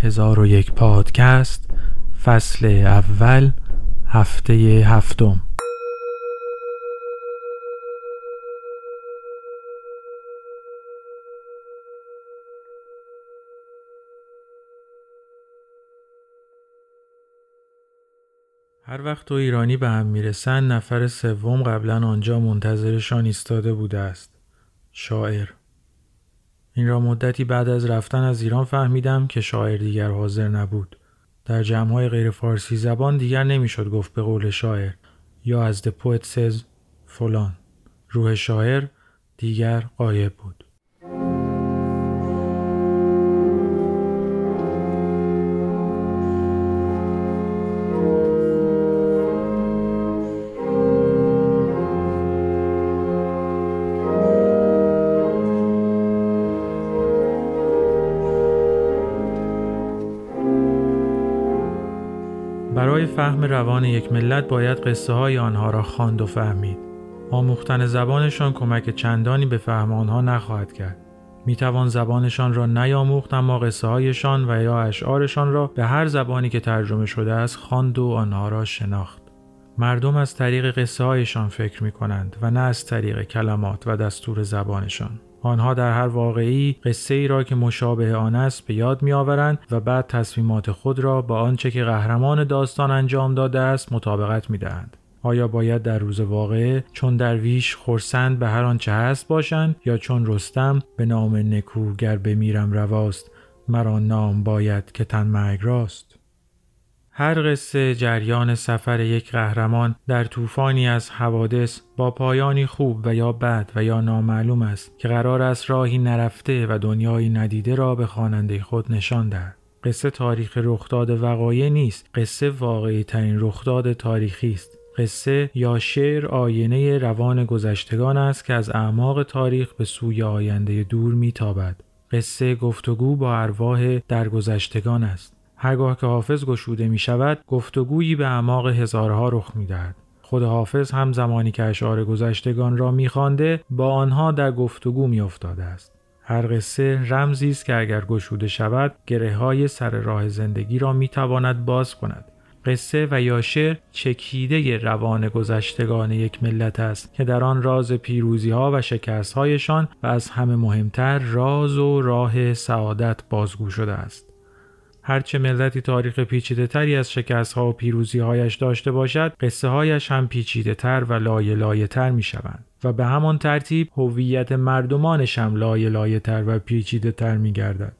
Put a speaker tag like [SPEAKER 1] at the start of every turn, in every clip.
[SPEAKER 1] هزار و یک پادکست فصل اول هفته هفتم. هر وقت تو ایرانی به هم می‌رسن نفر سوم قبلا آنجا منتظرشان ایستاده بوده است. شاعر. این را مدتی بعد از رفتن از ایران فهمیدم که شاعر دیگر حاضر نبود. در جمعهای غیر فارسی زبان دیگر نمی‌شد گفت به قول شاعر یا از the poet says فلان. روح شاعر دیگر قایب بود. فهم روان یک ملت باید قصه های آنها را خواند و فهمید. آموختن زبانشان کمک چندانی به فهم آنها نخواهد کرد. می توان زبانشان را نیاموخت اما قصه هایشان و یا اشعارشان را به هر زبانی که ترجمه شده است خواند و آنها را شناخت. مردم از طریق قصه هایشان فکر می کنند و نه از طریق کلمات و دستور زبانشان. آنها در هر واقعی قصه ای را که مشابه آن است به یاد می آورند و بعد تصمیمات خود را با آنچه که قهرمان داستان انجام داده است مطابقت می دهند. آیا باید در روز واقعه چون درویش خورسند به هر آنچه هست باشند یا چون رستم به نام نکو گر بمیرم رواست مرا نام باید که تن مرگ راست هر قصه جریان سفر یک قهرمان در طوفانی از حوادث با پایانی خوب و یا بد و یا نامعلوم است که قرار است راهی نرفته و دنیایی ندیده را به خواننده خود نشان دهد. قصه تاریخ رخداد وقایع نیست، قصه واقعی ترین رخداد تاریخی است. قصه یا شعر آینه روان گذشتگان است که از اعماق تاریخ به سوی آینده دور میتابد. قصه گفتگو با ارواح درگذشتگان است. هرگاه که حافظ گشوده می شود گفتگویی به اعماق هزارها رخ می دهد. خود حافظ هم زمانی که اشعار گذشتگان را میخوانده با آنها در گفتگو می افتاده است. هر قصه رمزی است که اگر گشوده شود گره های سر راه زندگی را می تواند باز کند. قصه و یا شعر چکیده روان گذشتگان یک ملت است که در آن راز پیروزی ها و شکست هایشان و از همه مهمتر راز و راه سعادت بازگو شده است. هرچه ملتی تاریخ پیچیده تری از شکست ها و پیروزی هایش داشته باشد قصه هایش هم پیچیده تر و لایه لایه تر می شوند و به همان ترتیب هویت مردمانش هم لایه لایه تر و پیچیده تر می گردد.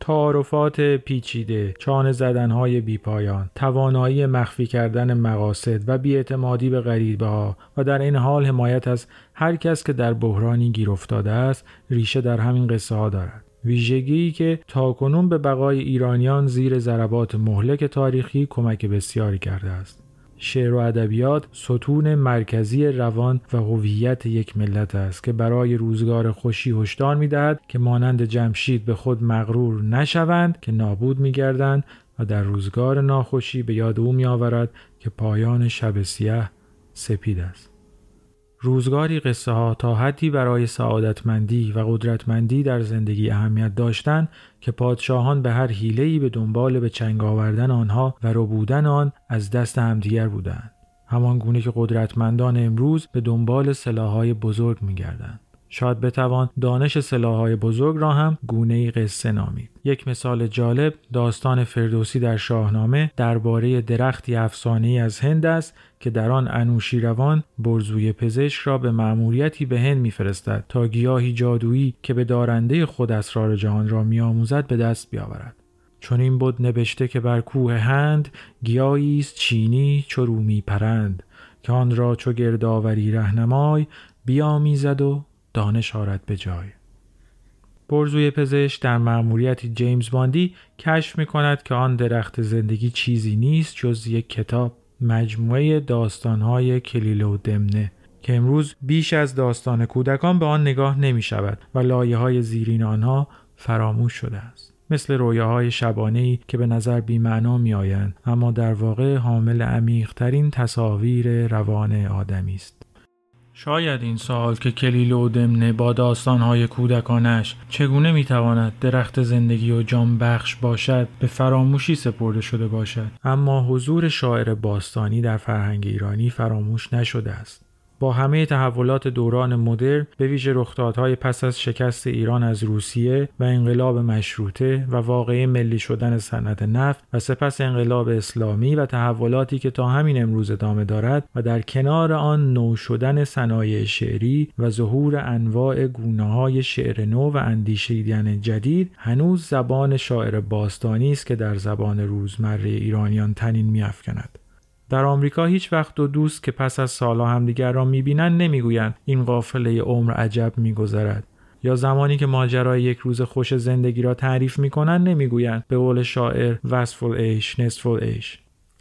[SPEAKER 1] تعارفات پیچیده، چانه زدنهای بیپایان، توانایی مخفی کردن مقاصد و بیاعتمادی به غریبه ها و در این حال حمایت از هر کس که در بحرانی گیر افتاده است ریشه در همین قصه ها دارد. ویژگی که تاکنون به بقای ایرانیان زیر ضربات مهلک تاریخی کمک بسیاری کرده است. شعر و ادبیات ستون مرکزی روان و هویت یک ملت است که برای روزگار خوشی هشدار می‌دهد که مانند جمشید به خود مغرور نشوند که نابود میگردند و در روزگار ناخوشی به یاد او میآورد که پایان شب سیاه سپید است. روزگاری قصه ها تا حدی برای سعادتمندی و قدرتمندی در زندگی اهمیت داشتند که پادشاهان به هر حیله‌ای به دنبال به چنگ آوردن آنها و ربودن آن از دست همدیگر بودند. همان گونه که قدرتمندان امروز به دنبال سلاحهای بزرگ می‌گردند. شاید بتوان دانش سلاحهای بزرگ را هم گونه قصه نامید. یک مثال جالب داستان فردوسی در شاهنامه درباره درختی افسانه از هند است که در آن انوشیروان برزوی پزشک را به مأموریتی به هند میفرستد تا گیاهی جادویی که به دارنده خود اسرار جهان را میآموزد به دست بیاورد. چون این بود نبشته که بر کوه هند گیاهی است چینی چو رومی پرند که آن را چو گردآوری رهنمای بیامیزد و دانش آرد به جای برزوی پزشک در مأموریتی جیمز باندی کشف می کند که آن درخت زندگی چیزی نیست جز یک کتاب مجموعه داستانهای کلیل و دمنه که امروز بیش از داستان کودکان به آن نگاه نمی شود و لایه های زیرین آنها فراموش شده است. مثل رویاهای شبانه که به نظر بیمعنا می آیند اما در واقع حامل عمیقترین تصاویر روان آدمی است. شاید این سال که کلیل و دمنه با داستانهای کودکانش چگونه می‌تواند درخت زندگی و جان بخش باشد به فراموشی سپرده شده باشد. اما حضور شاعر باستانی در فرهنگ ایرانی فراموش نشده است. با همه تحولات دوران مدرن به ویژه رخدادهای پس از شکست ایران از روسیه و انقلاب مشروطه و واقعه ملی شدن صنعت نفت و سپس انقلاب اسلامی و تحولاتی که تا همین امروز ادامه دارد و در کنار آن نو شدن صنایع شعری و ظهور انواع گونه های شعر نو و اندیشیدن جدید هنوز زبان شاعر باستانی است که در زبان روزمره ایرانیان تنین میافکند. در آمریکا هیچ وقت دو دوست که پس از سالها همدیگر را می‌بینند نمی‌گویند این قافله عمر عجب میگذرد. یا زمانی که ماجرای یک روز خوش زندگی را تعریف می‌کنند نمی‌گویند به قول شاعر وصفل ایش نصفل ایش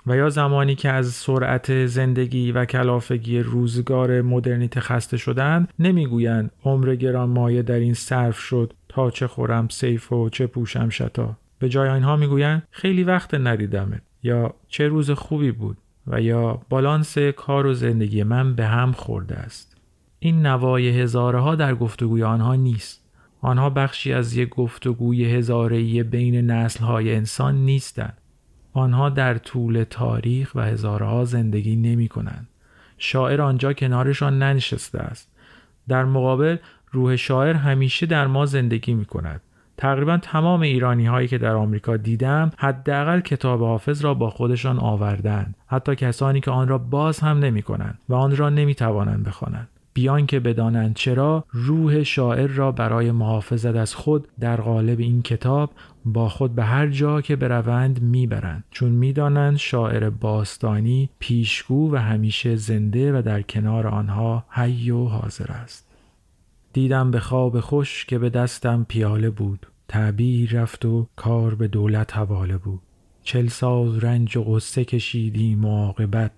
[SPEAKER 1] و یا زمانی که از سرعت زندگی و کلافگی روزگار مدرنیته خسته شدند نمی‌گویند عمر گران مایه در این صرف شد تا چه خورم سیف و چه پوشم شتا به جای آنها می‌گویند خیلی وقت ندیدمت یا چه روز خوبی بود و یا بالانس کار و زندگی من به هم خورده است. این نوای هزاره ها در گفتگوی آنها نیست. آنها بخشی از یک گفتگوی هزاره بین نسل های انسان نیستند. آنها در طول تاریخ و هزاره ها زندگی نمی کنند. شاعر آنجا کنارشان ننشسته است. در مقابل روح شاعر همیشه در ما زندگی می کند. تقریبا تمام ایرانی هایی که در آمریکا دیدم حداقل کتاب حافظ را با خودشان آوردند حتی کسانی که آن را باز هم نمی کنند و آن را نمی توانند بخوانند. بیان که بدانند چرا روح شاعر را برای محافظت از خود در قالب این کتاب با خود به هر جا که بروند می‌برند. چون می‌دانند شاعر باستانی پیشگو و همیشه زنده و در کنار آنها حی و حاضر است. دیدم به خواب خوش که به دستم پیاله بود. تعبیر رفت و کار به دولت حواله بود. چل سال رنج و غصه کشیدیم معاقبت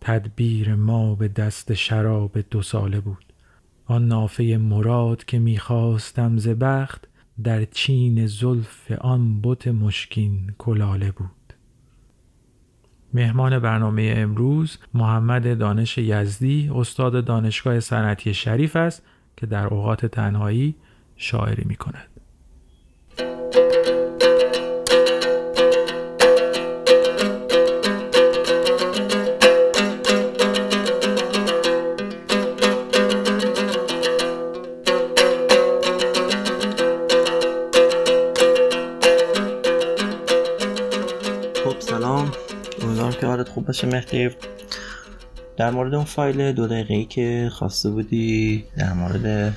[SPEAKER 1] تدبیر ما به دست شراب دو ساله بود. آن نافه مراد که می‌خواستم ز بخت در چین زلف آن بت مشکین کلاله بود. مهمان برنامه امروز محمد دانش یزدی استاد دانشگاه صنعتی شریف است. که در اوقات تنهایی شاعری می کند.
[SPEAKER 2] خب سلام امیدوارم که حالت خوب باشه مهدی در مورد اون فایل دو دقیقه ای که خواسته بودی در مورد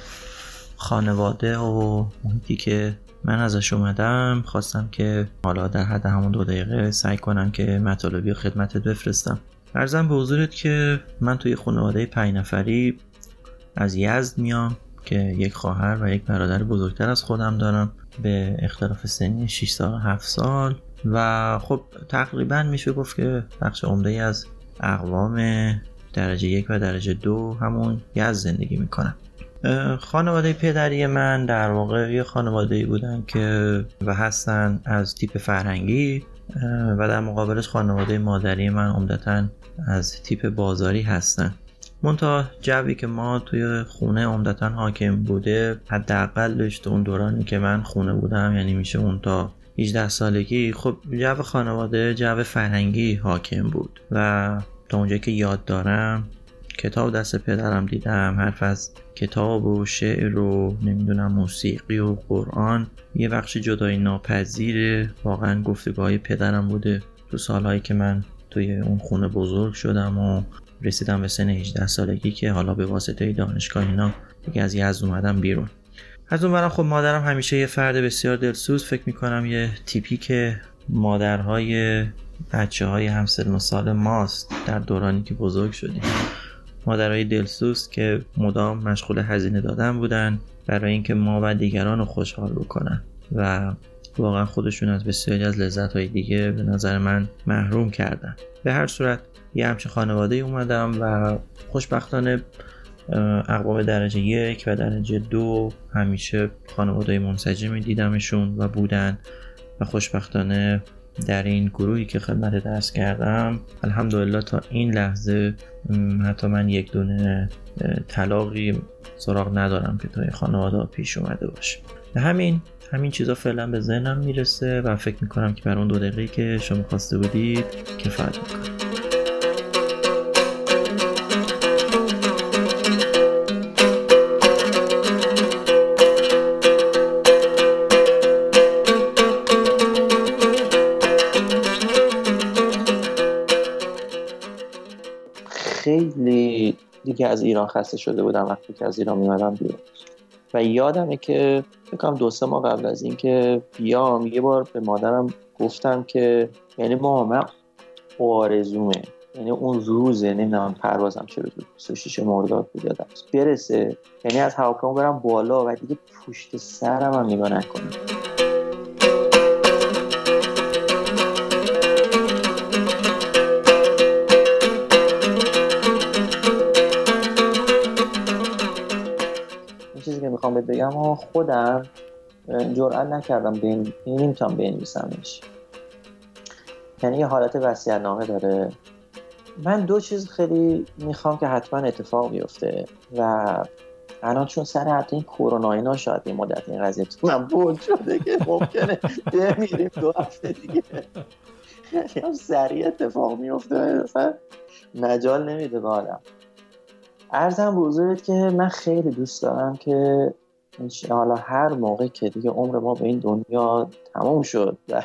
[SPEAKER 2] خانواده و محیطی که من ازش اومدم خواستم که حالا در حد همون دو دقیقه سعی کنم که مطالبی خدمتت بفرستم. ارزم به حضورت که من توی خانواده پنج نفری از یزد میام که یک خواهر و یک برادر بزرگتر از خودم دارم. به اختلاف سنی 6 سال 7 سال. و خب تقریبا میشه گفت که بخش عمده از اقوام درجه یک و درجه دو همون یز زندگی می‌کنن خانواده پدری من در واقع یه خانواده بودن که و هستن از تیپ فرهنگی و در مقابلش خانواده مادری من عمدتا از تیپ بازاری هستن. منتها جوی که ما توی خونه عمدتا حاکم بوده حداقلش تو اون دورانی که من خونه بودم یعنی میشه اون تا 18 سالگی خب جو خانواده جو فرهنگی حاکم بود. و تا اونجا که یاد دارم کتاب دست پدرم دیدم حرف از کتاب و شعر و نمی‌دونم موسیقی و قرآن یه بخش جدایی ناپذیر واقعا گفتگاه پدرم بوده. تو سالهایی که من توی اون خونه بزرگ شدم و رسیدم به سن 18 سالگی که حالا به واسطه دانشگاه اینا دیگه از یزد اومدم بیرون. از اون برم خب مادرم همیشه یه فرد بسیار دلسوز. فکر می‌کنم یه تیپی که مادرهای بچه های همسن و سال ماست در دورانی که بزرگ شدیم. مادرهای دلسوز که مدام مشغول هزینه دادن بودن برای اینکه ما و دیگران رو خوشحال بکنن و واقعا خودشون از بسیاری از لذت های دیگه به نظر من محروم کردن. به هر صورت یه همچه خانواده اومدم و خوشبختانه اقوام درجه یک و درجه دو همیشه خانواده منسجمی دیدمشون و بودن و خوشبختانه در این گروهی که خدمت درس کردم الحمدلله تا این لحظه حتی من یک دونه طلاقی سراغ ندارم که تا خانواده پیش اومده باشه. همین همین چیزا فعلا به ذهنم می‌رسه و فکر می‌کنم که بر اون دو دقیقه که شما خواسته بودید کفایت می‌کنه خیلی دیگه از ایران خسته شده بودم وقتی که از ایران میمدم بیرون. و یادمه که بکنم دو سه ماه قبل از اینکه بیام یه بار به مادرم گفتم که یعنی ماما من آرزومه. یعنی اون روزه نمی‌دونم پروازم چه روز 26 مرداد بود یادم برسه. یعنی از هواپیما برم بالا و دیگه پشت سرم هم نگاه نکنم. می‌خوام بگم. خودم جرئت نکردم بین نمی‌تونم بنویسمش. یعنی یه حالت وسیعت نامه داره. من دو چیز خیلی می‌خوام که حتما اتفاق بیفته و الان چون سر حتی این کرونا اینا شاید این مدت این قضیه من بود شده که ممکنه بمیریم دو هفته دیگه. خیلی سریع اتفاق میفته مجال نمیده به آدم. ارزم بزرگت که من خیلی دوست دارم که حالا هر موقع که دیگه عمر ما به این دنیا تموم شد و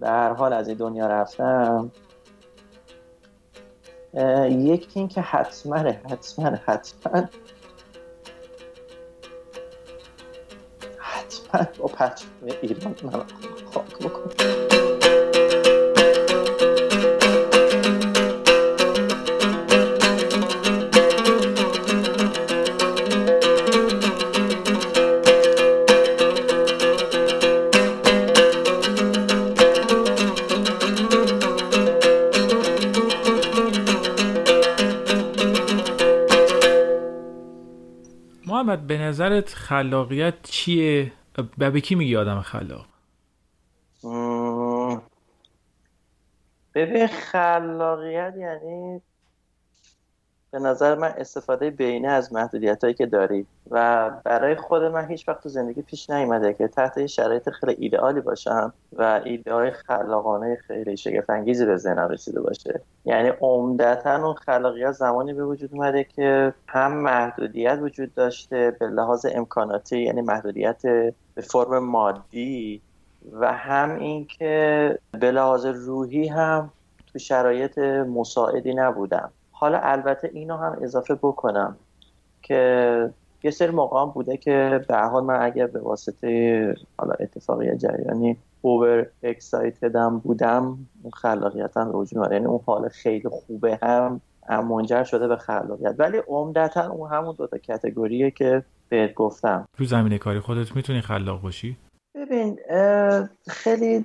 [SPEAKER 2] در حال از این دنیا رفتم یکی این که حتما حتما حتما حتما با پچ ایران من خاک بکنم.
[SPEAKER 1] نظرت خلاقیت چیه؟ و به کی میگی آدم خلاق؟
[SPEAKER 2] ببین خلاقیت یعنی به نظر من استفاده بینه از محدودیت هایی که داری و برای خود من هیچ وقت تو زندگی پیش نیومده که تحت شرایط خیلی ایدئالی باشم و ایده های خلاقانه خیلی شگفت انگیزی به ذهنم رسیده باشه. یعنی عمدتا اون خلاقیت زمانی به وجود اومده که هم محدودیت وجود داشته به لحاظ امکاناتی یعنی محدودیت به فرم مادی و هم اینکه به لحاظ روحی هم تو شرایط مساعدی نبودم. حالا البته اینو هم اضافه بکنم که یه سری موقع هم بوده که به حال من اگر به واسطه حالا اتفاقی جریانی اوور اکسایتدم بودم اون خلاقیتم به وجود یعنی اون حال خیلی خوبه هم منجر شده به خلاقیت. ولی عمدتا اون همون دو تا کتگوریه که بهت گفتم.
[SPEAKER 1] تو زمینه کاری خودت می‌تونی خلاق باشی؟
[SPEAKER 2] ببین خیلی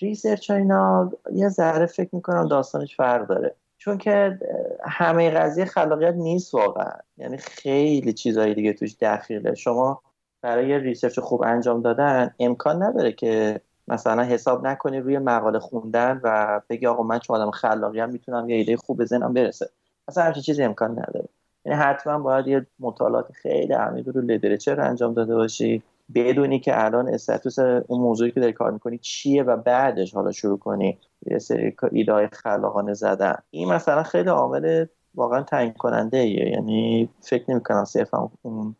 [SPEAKER 2] research اینا یه ذره فکر می‌کنم داستانش فرق داره. چون که همه قضیه خلاقیت نیست واقعا. یعنی خیلی چیزایی دیگه توش دخیله شما برای research خوب انجام دادن امکان نداره که مثلا حساب نکنی روی مقاله خوندن و بگی آقا من چون آدم خلاقی‌ام می‌تونم یه ایده خوب بزنم برسه. اصلا همچین چیزی امکان نداره. یعنی حتما باید یه مطالعات خیلی عمیق رو literature انجام داده باشی. بدونی که الان status اون موضوعی که داری کار می‌کنی چیه و بعدش حالا شروع کنی یه سری ایده خلاقانه زدن. این مثلا خیلی عامل واقعا تعیین کننده ایه. یعنی فکر نمی کنم صرفا اون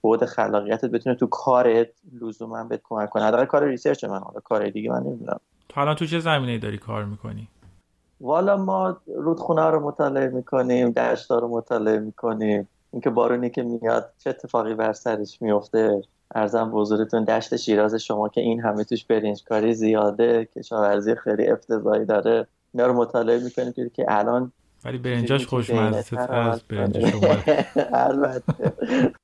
[SPEAKER 2] بعد خلاقیتت بتونه تو کارت لزوما بهت کمک کنه. حداقل کار research من حالا کار دیگه من نمی‌دونم.
[SPEAKER 1] تو الان تو چه زمینه داری کار می‌کنی؟
[SPEAKER 2] والا ما رودخونه رو مطالعه می‌کنیم دشتا رو مطالعه می‌کنیم. اینکه بارونی که میاد چه اتفاقی بر سرش میفته ارزم بزرگتون دشت شیراز شما که این همه توش برنج کاری زیاده کشاورزی خیلی افتضاحی داره. اینا رو مطالعه می‌کنید که الان
[SPEAKER 1] ولی برنجاش خوشمزه از برنج شما
[SPEAKER 2] البته.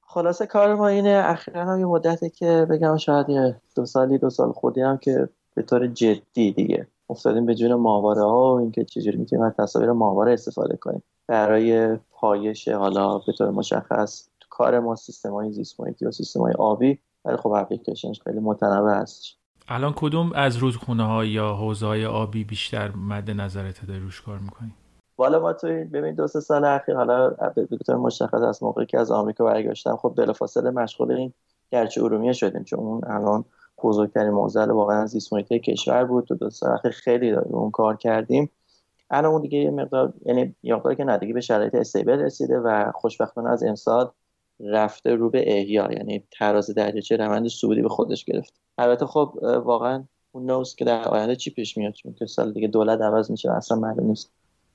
[SPEAKER 2] خلاصه کار ما اینه اخیرا هم یه مدته که بگم شاید یه دو سالی دو سال خودی هم که به طور جدی دیگه افتادیم به جون ماهواره ها و اینکه چجوری می‌تونیم از تصاویر ماهواره استفاده کنیم. برای پایش حالا به طور مشخص کار ما سیستم های زیست محیطی و سیستم های آبی ولی خب اپلیکیشنش خیلی متنوع هست
[SPEAKER 1] الان کدوم از رودخونه ها یا حوزه های آبی بیشتر مد نظرت داری روش کار می‌کنی؟
[SPEAKER 2] بالا ما توی ببین دو سه سال اخیر حالا به طور مشخص از موقعی که از آمریکا برگشتم خب بلافاصله مشغول این گرچه ارومیه شدیم چون اون الان بزرگترین موزل واقعا زیست کشور بود. تو دو سال اخیر خیلی اون کار کردیم. الان اون دیگه یه مقدار یعنی یه که ندیگه به شرایط استیبل رسیده و خوشبختانه از امسال رفته رو به احیا یعنی تراز دریاچه روند صعودی به خودش گرفت. البته خب واقعا اون نوز که در آینده چی پیش میاد چون که سال دیگه دولت عوض میشه اصلا معلوم نیست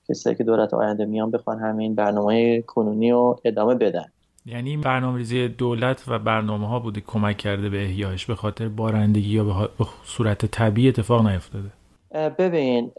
[SPEAKER 2] کسایی که دولت آینده میان بخوان همین برنامه کنونی رو ادامه بدن.
[SPEAKER 1] یعنی برنامه ریزی دولت و برنامه ها بوده کمک کرده به احیایش به خاطر بارندگی یا به صورت طبیعی اتفاق نیفتاده.
[SPEAKER 2] ببین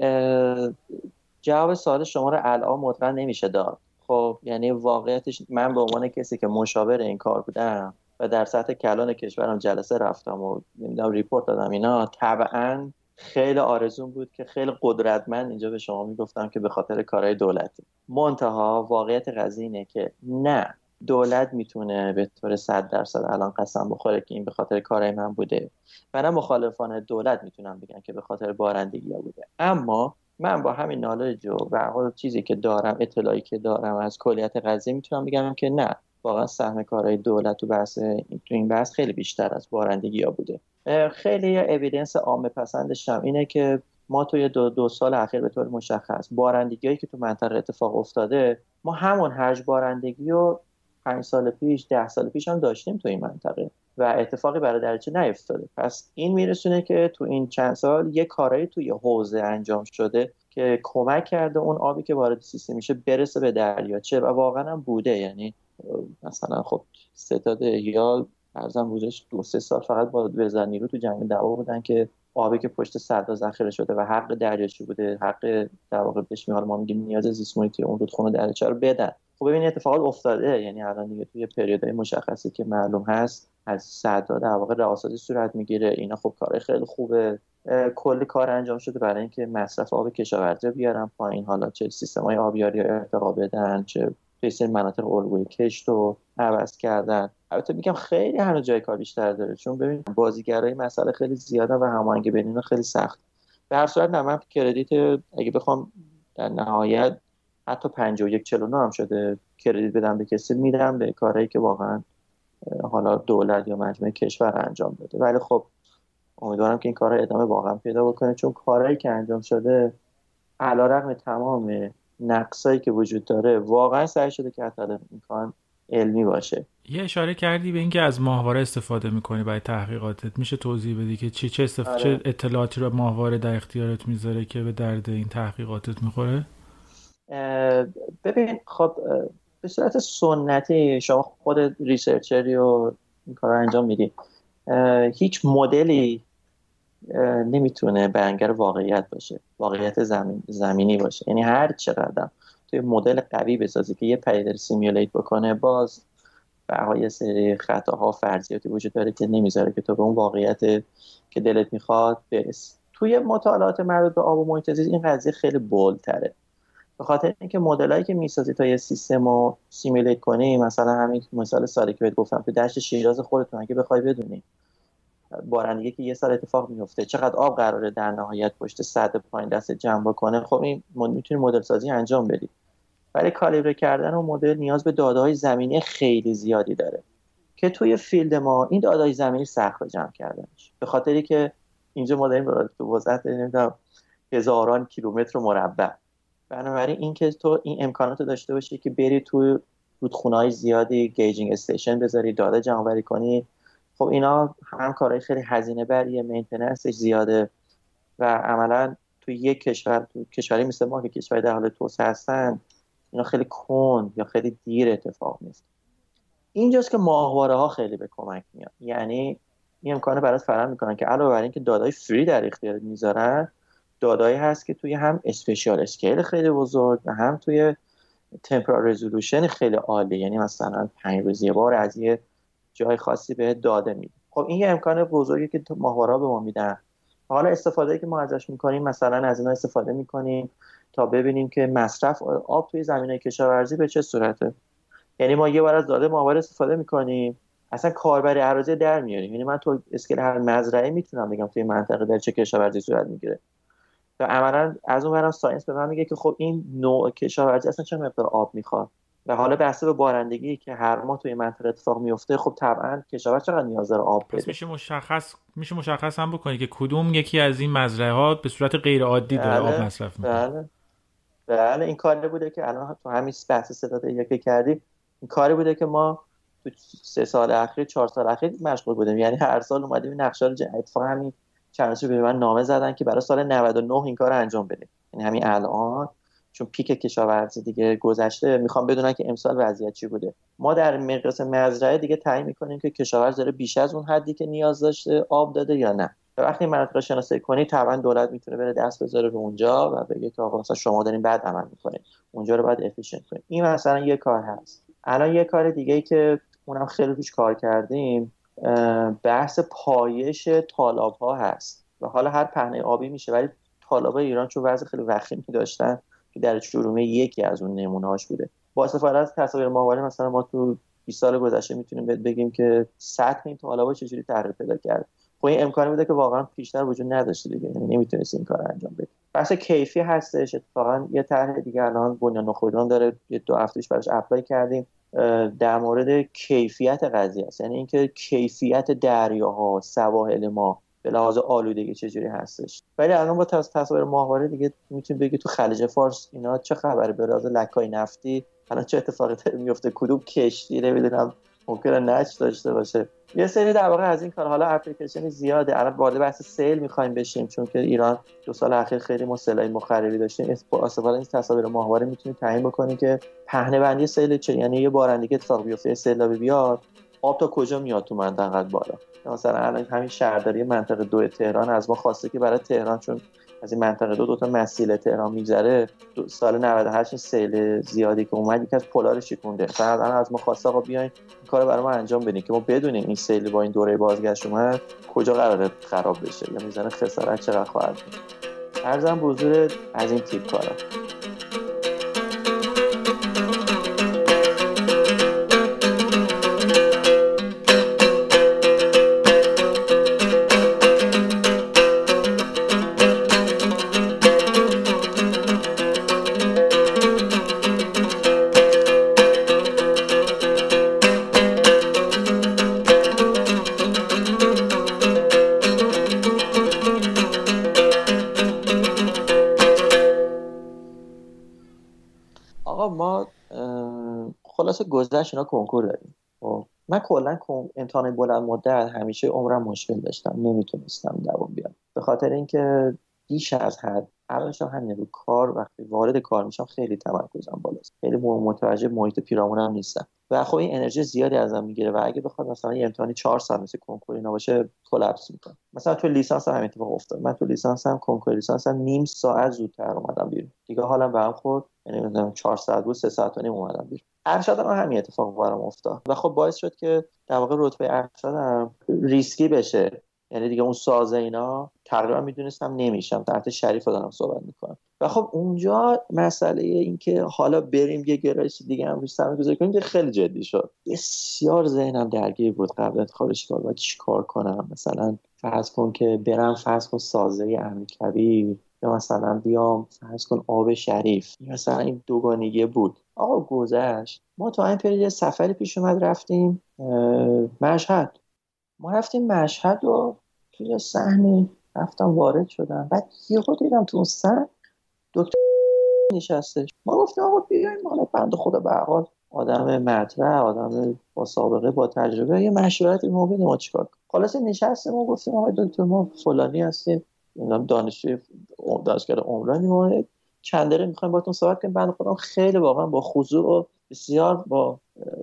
[SPEAKER 2] جواب سوال شما رو الان مطمئن نمیشه داد. خب یعنی واقعیتش من به عنوان کسی که مشاور این کار بودم و در سطح کلان کشورم جلسه رفتم و نمی‌دونم ریپورت دادم اینا طبعا خیلی آرزون بود که خیلی قدرتمند اینجا به شما می‌گفتم که به خاطر کارهای دولتی. منتها واقعیت قضیه اینه که نه دولت می‌تونه به طور صد درصد الان قسم بخوره که این به خاطر کارهای من بوده. و نه مخالفان دولت می‌تونم بگن که به خاطر بارندگی ها بوده. اما من با همین نالج و چیزی که دارم اطلاعی که دارم از کلیت قضیه می‌تونم بگم که نه واقعا سهم کارهای دولت تو بحث تو این بحث خیلی بیشتر از بارندگی ها بوده خیلی اویدنس عامه پسندش هم اینه که ما توی دو, دو سال اخیر به طور مشخص بارندگی که تو منطقه اتفاق افتاده ما همون هرج بارندگی رو پنج سال پیش ده سال پیش هم داشتیم تو این منطقه. و اتفاقی برای درچه نیفتاده. پس این میرسونه که تو این چند سال یه کارایی توی حوزه انجام شده که کمک کرده اون آبی که وارد سیستم میشه برسه به دریاچه و واقعا هم بوده. یعنی مثلا خب ستاد یا ارزم بودش دو سه سال فقط با وزارت نیرو تو جنگ دعوا بودن که آبی که پشت سدا ذخیره شده و حق دریاچه بوده حق در واقع بهش ما میگیم نیاز زیست اون رودخونه دریاچه رو بدن. خب ببین اتفاقات افتاده. یعنی الان دیگه توی پریودهای مشخصی که معلوم هست از صدا در واقع رئاستی صورت می‌گیره. اینا خب کار خیلی خوبه. کلی کار انجام شده برای اینکه مصرف آب کشاورزی بیارن پایین. حالا چه سیستم های آبیاری ارتقا بدن چه توی مناطق الگوی کشت رو عوض کردن. البته میگم خیلی هنوز جای کار بیشتر داره. چون ببین بازیگرای مسئله خیلی زیاده و هماهنگی بین خیلی سخت. به هر صورت نه من کردیت اگه بخوام در نهایت حتی 51 49 هم شده. کردیت بدم به کسی میدم به کارهایی که واقعا حالا دولت یا مجموعه کشور انجام بده ولی خب امیدوارم که این کار ادامه واقعا پیدا بکنه. چون کارهایی که انجام شده علیرغم تمام نقصایی که وجود داره واقعا سعی شده که حتی امکان علمی باشه.
[SPEAKER 1] یه اشاره کردی به اینکه از ماهواره استفاده می‌کنی برای تحقیقاتت. میشه توضیح بدی که چی چه, استف... آره. چه اطلاعاتی رو ماهواره در اختیارت می‌ذاره که به درد این تحقیقاتت می‌خوره؟
[SPEAKER 2] ببین خب به صورت سنتی شما خود ریسرچری و این کار رو انجام میدی. هیچ مدلی نمی‌تونه بیانگر واقعیت باشه واقعیت زمین، زمینی باشه. یعنی هر چقدر توی مدل قوی بسازی که یه پدیده سیمیولیت بکنه باز به یه سری خطاها فرضیاتی وجود داره که نمی‌ذاره که تو به اون واقعیت که دلت می‌خواد برسی. توی مطالعات مربوط به آب و محیط این قضیه خیلی بولتره. به خاطر اینکه مدلایی که می‌سازی تا یه سیستم رو simulate کنی مثلا همین مثال ساده که بهت گفتم تو دشت شیراز خودتون اگه بخوای بدونی. بارندگی که یه سال اتفاق میفته چقدر آب قراره در نهایت پشت سد پایین دست جمع بکنه خب این می‌تونی مدل سازی انجام بدی. ولی کالیبره کردن اون مدل نیاز به داده های زمینی خیلی زیادی داره که توی field ما این داده های زمینی سخت جمع کردنش. به خاطری که اینجا ما داریم تو وسعت نمی‌دونم هزاران کیلومتر مربع. بنابراین اینکه تو این امکانات داشته باشی که بری تو رودخونه های زیادی gauging station بذاری داده جمع کنی. خب اینا هم کارهای خیلی هزینه بریه maintenance ش زیاده و عملا تو یک کشور تو کشوری مثل ما که کشوری در حال توسعه هستن اینا خیلی کند یا خیلی دیر اتفاق میفته اینجاست که ماهواره ها خیلی به کمک میاد. یعنی این امکانه برات فراهم می‌کنن که علاوه بر اینکه دادای فری در اختیار می‌ذارن دادایی هست که توی هم اسپیشال اسکیل خیلی بزرگ و هم توی تمپرال رزولوشن خیلی عالی. یعنی مثلا پنج روز یه بار از یه جای خاصی به داده میده خب این یه امکان بزرگی که ماهوارا به ما میدن. حالا استفاده که ما ازش می‌کنیم مثلا از اینا استفاده می‌کنیم تا ببینیم که مصرف آب توی زمینه کشاورزی به چه صورته. یعنی ما یه بار از داده ماهواره استفاده می‌کنیم. اصلا کاربری اراضی در میاریم. یعنی من تو scale هر مزرعه می‌تونم بگم توی منطقه داره چه کشاورزی صورت می‌گیره. و عملا از اون ورم science به من میگه که خب این نوع کشاورزی اصلا چه مقدار آب می‌خواد؟ و حالا بسته به بارندگی که هر ماه توی منطقه اتفاق میفته خب طبعا کشاورز چقدر نیاز داره آب
[SPEAKER 1] بده؟ میشه مشخص میشه مشخص هم بکنی که کدوم یکی از این مزرعه ها به صورت غیر عادی داره
[SPEAKER 2] بله،
[SPEAKER 1] آب مصرف می‌کنه.
[SPEAKER 2] بله. بله این کاری بوده که الان تو همین بحث ستاد یکی کردی این کاری بوده که ما تو سه سال اخیر چهار سال اخیر مشغول بودیم. یعنی هر سال اومدیم نقشه رو اتفاق همین چند به من نامه زدن که برای سال 99 این کار انجام بدیم یعنی همین الان چون پیک کشاورزی دیگه گذشته می‌خوام بدونن که امسال وضعیت چی بوده. ما در مقیاس مزرعه دیگه تعیین می‌کنیم که کشاورز داره بیش از اون حدی که نیاز داشته آب داده یا نه. وقتی مناطق شناسایی کنی طبعا دولت می‌تونه بره دست بذاره رو اونجا و بگه که آقا مثلا شما دارین بعد عمل می‌کنید اونجا رو باید efficient کنید این مثلا یه کار هست. الان یه کار دیگه ای که اونم خیلی روش کار کردیم. بحث پایش تالاب ها هست و حالا هر پهنه آبی میشه ولی تالاب ایران چون وضع خیلی وخیمی داشتن که دریاچه ارومیه یکی از اون نمونه هاش بوده. با استفاده از تصاویر ماهواره مثلا ما تو 20 سال گذشته می‌تونیم بگیم که سطح این تالابا چجوری تغییر پیدا کرد. خب این امکانی بوده که واقعا پیشتر وجود نداشته دیگه یعنی نمی‌تونست این کار انجام بده. بحث کیفی هستش اتفاقا یه طرح دیگه الان بنیاد نخبگان داره یه دو هفتهش براش apply کردیم. در مورد کیفیت قضیه است. یعنی اینکه کیفیت دریاها سواحل ما به لحاظ آلودگی چجوری هستش. ولی الان با تصاویر ماهواره دیگه می‌تونیم بگی تو خلیج فارس اینا چه خبره؟ به لحاظ لکای نفتی. الان چه اتفاقی میفته کدوم کشتی؟ نمی‌دونم. ممکنه نچ داشته باشه. یه سری در واقع از این کار حالا اپلیکیشن زیاده. الان وارد بحث سیل می‌خوایم بشیم چون که ایران دو سال اخیر خیلی سیلای مخربی داشتیم. استفاده از تصاویر ماهواره می‌تونیم تعیین بکنیم که پهنه بندی سیل چه یعنی یه بارندگی اتفاق بیفته سیلابی بیاد آب تا کجا میاد تو منطقه بالا؟ مثلا الان همین شهرداری منطقه دو تهران از ما خواسته که برای تهران چون از این منطقه دو دو تا مسیل تهران میگذره. سال 98 سیل زیادی که اومد یکی از پلا رو شکونده الان از ما خواسته آقا بیاین این کارو برای ما انجام بدین که ما بدونیم این سیل با این دوره بازگشت اومد کجا قراره خراب بشه. یا می‌زنه خسارت چقدر خواهد بود. ارزم بزرگ از این تیپ کارا. اینا کنکور داریم خب من کلا امتحانای بلند مدت همیشه عمرم مشکل داشتم. نمی‌تونستم دوام بیام به خاطر اینکه بیش از حد اولش هم همین رو کار وقتی وارد کار میشم خیلی تمرکزم بالاست. خیلی متوجه محیط پیرامونم نیستم. و خب این انرژی زیادی ازم می‌گیره و اگه بخواد مثلا یه امتحانی چهار ساعت مثل کنکور اینا باشه collapse می‌کنم. مثلا تو لیسانس هم اتفاق افتاد. من تو لیسانس هم کنکور لیسانس هم نیم ساعت زودتر اومدم بیرون. دیگه حالم به هم خورد. یعنی مثلا 4 ساعت بود 3 ساعت و نیم اومدم بیرون. ارشدم هم همین اتفاق برام افتاد. و خب باعث شد که در واقع رتبه ارشدم ریسکی بشه. یعنی دیگه اون سازه اینا تقریبا می‌دونستم نمیشم. تحت شریف دارم صحبت می‌کنم. و خب اونجا مسئله این که حالا بریم یه گرایش دیگه هم روی سرمایه گذاری کنیم خیلی جدی شد. بسیار ذهنم درگیر بود قبل انتخاب کار. باید چیکار کنم؟ مثلا فرض کن که برم فرض کن سازه امیر کبیر مثلا بیام فرض کن آب شریف. مثلا این دوگانگی بود. آقا گذشت. ما تا این پرید سفری پیش اومد رفتیم مشهد. ما رفتیم مشهد و توی صحنه رفتم وارد شدم. بعد یهو دیدم تو اون صحن دکتر نشسته. ما گفتیم آقا بیایم حالا بند خدا به حال آدم مطرح آدم با سابقه با تجربه. یه مشورت ما بده ما چیکار خلاص نشستیم ما گفتیم آقا دکتر ما فلانی هستیم. دانشجوی دانشگاه عمرانی ما چند دقیقه می‌خوایم باتون صحبت کنیم. بند خودم خیلی واقعا با خضوع و بسیار با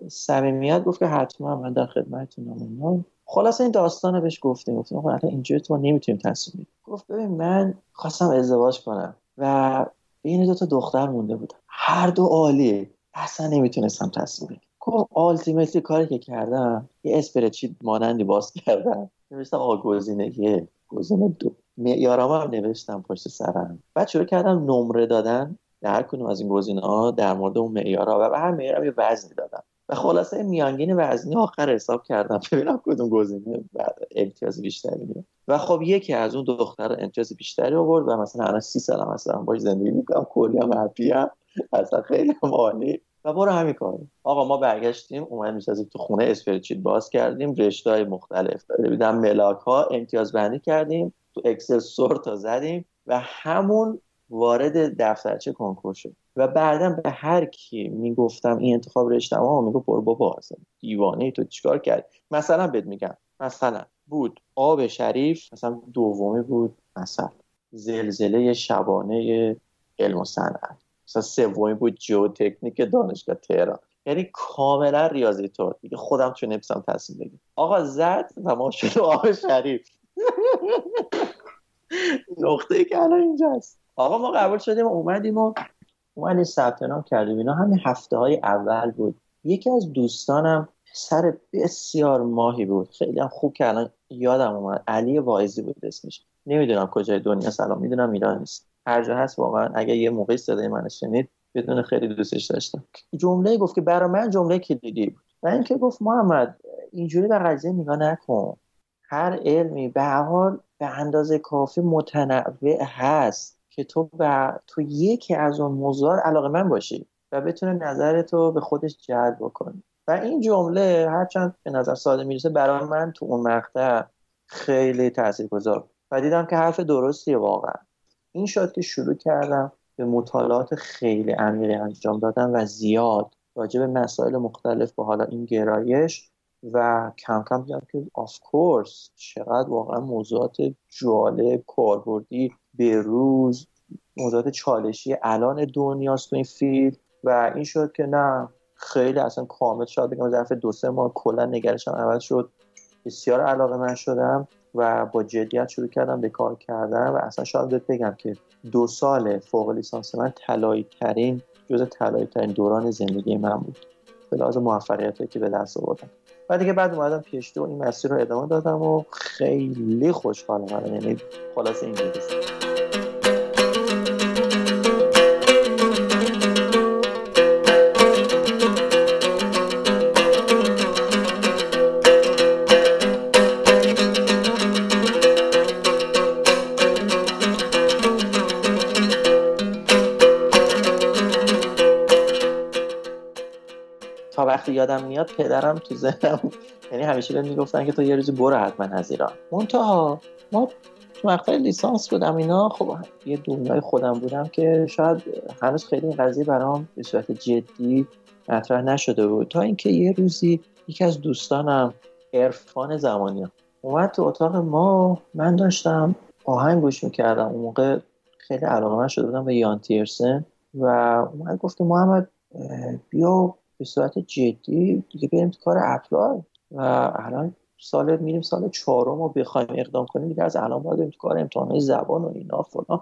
[SPEAKER 2] صمیمیت گفت که حتما من در خدمتتونم خلاص این داستان بهش گفتیم. گفتیم آقا اینجوری تو نمی‌تونیم تصمیم گفت ببین من خواستم ازدواج کنم و بین دو تا دختر مونده بودم. هر دو عالی. اصلا نمی‌تونستم تصمیم بگیرم گفت آلتیمیتلی کاری که کردم یه اسپرچیت مانندی باز کردم. نوشتم آقا گزینه یه گزینه دو. معیارام هم نوشتم پشت سرم. بعد شروع کردم نمره دادن. هر کدوم از این گزینه ها در مورد اون معیارها و به هر معیارم یه وزنی دادم. و خلاصه میانگین وزنی آخر حساب کردم. ببینم کدوم گزینه امتیاز بیشتری میده و خب یکی از اون دختر امتیاز بیشتری آورد و مثلا الان سی سال مثلا باش زندگی می‌کنم. کلی هم هم اصلا خیلی عالی. و برو همین کار. آقا ما برگشتیم. اومدیم از تو خونه اسپریچیت باز کردیم. رشته های مختلف. داده بیدم ملاک ها امتیاز بندی کردیم. تو اکسل تا زدیم و همون وارد دفترچه کنکور شد. و بعدا به هر کی می‌گفتم این انتخاب رشته ها می‌گفت برو بابا اصلا دیوانه تو چیکار کرد مثلا بهت میگم مثلا بود آب شریف مثلا دومی بود مثلا زلزله شبانه علم و صنعت. مثلا سومی بود تکنیک دانشگاه تهران. یعنی کاملا ریاضی طور. دیگه خودم چون نمیسم تصمیم بگیم آقا زد و ما شد آب شریف. نقطه که الان اینجاست آقا ما قبول شدیم اومدیم و اومدیم ثبت نام کردیم. اینا همین هفته های اول بود. یکی از دوستانم سر بسیار ماهی بود. خیلی هم خوب که الان یادم اومد. علی وایزی بود اسمش. نمی‌دونم کجای دنیا سلام. می‌دونم ایران نیست. هر جا هست واقعا. اگه یه موقعی صدای من شنید بدون خیلی دوستش داشتم. جمله گفت که برای من جمله کلیدی بود. و اینکه گفت محمد اینجوری به قضیه نگاه نکن. هر علمی به حال به اندازه کافی متنوع هست که تو به تو یکی از اون موضوع علاقه من باشی و بتونه نظر تو به خودش جلب بکنی و این جمله هرچند به نظر ساده می‌رسه برای من تو اون مقطع خیلی تاثیرگذار و دیدم که حرف درستیه واقعا. این شد که شروع کردم به مطالعات خیلی عمیقی انجام دادم و زیاد راجع به مسائل مختلف با حالا این گرایش و کم کم دیدم که of course چقدر واقعا موضوعات جالب کاربردی به روز موضوعات چالشی الان دنیاست تو این field و این شد که نه خیلی اصلا کامل شد. بگم ظرف دو سه ماه کلا نگرشم عوض شد. بسیار علاقه‌مند شدم و با جدیت شروع کردم به کار کردن و اصلا شاید بهت بگم که دو سال فوق لیسانس من طلایی ترین جز طلایی ترین دوران زندگی من بود. به لحاظ موفقیتی که به دست آوردم. و دیگه بعد اومدم پیشتی و این مسیر رو ادامه دادم و خیلی خوشحالم یعنی خلاص اینجوری یادم میاد پدرم تو ذهنم یعنی همیشه بهم می‌گفتن که تو یه روزی برو حتما از ایران منتها ما تو مقطع لیسانس بودم اینا خب یه دنیای خودم بودم که شاید هنوز خیلی این قضیه برام به صورت جدی مطرح نشده بود. تا اینکه یه روزی یکی از دوستانم عرفان زمانی اومد تو اتاق ما. من داشتم آهنگ گوش می‌کردم. اون موقع خیلی علاقه من شده بودم به یان تیرسن و اومد گفت محمد بیا به صورت جدی دیگه بریم تو کار اپلای. و الان سال میریم سال چهارم و بخوایم اقدام کنیم دیگه از الان باید تو کار امتحانات زبان و اینا فلان.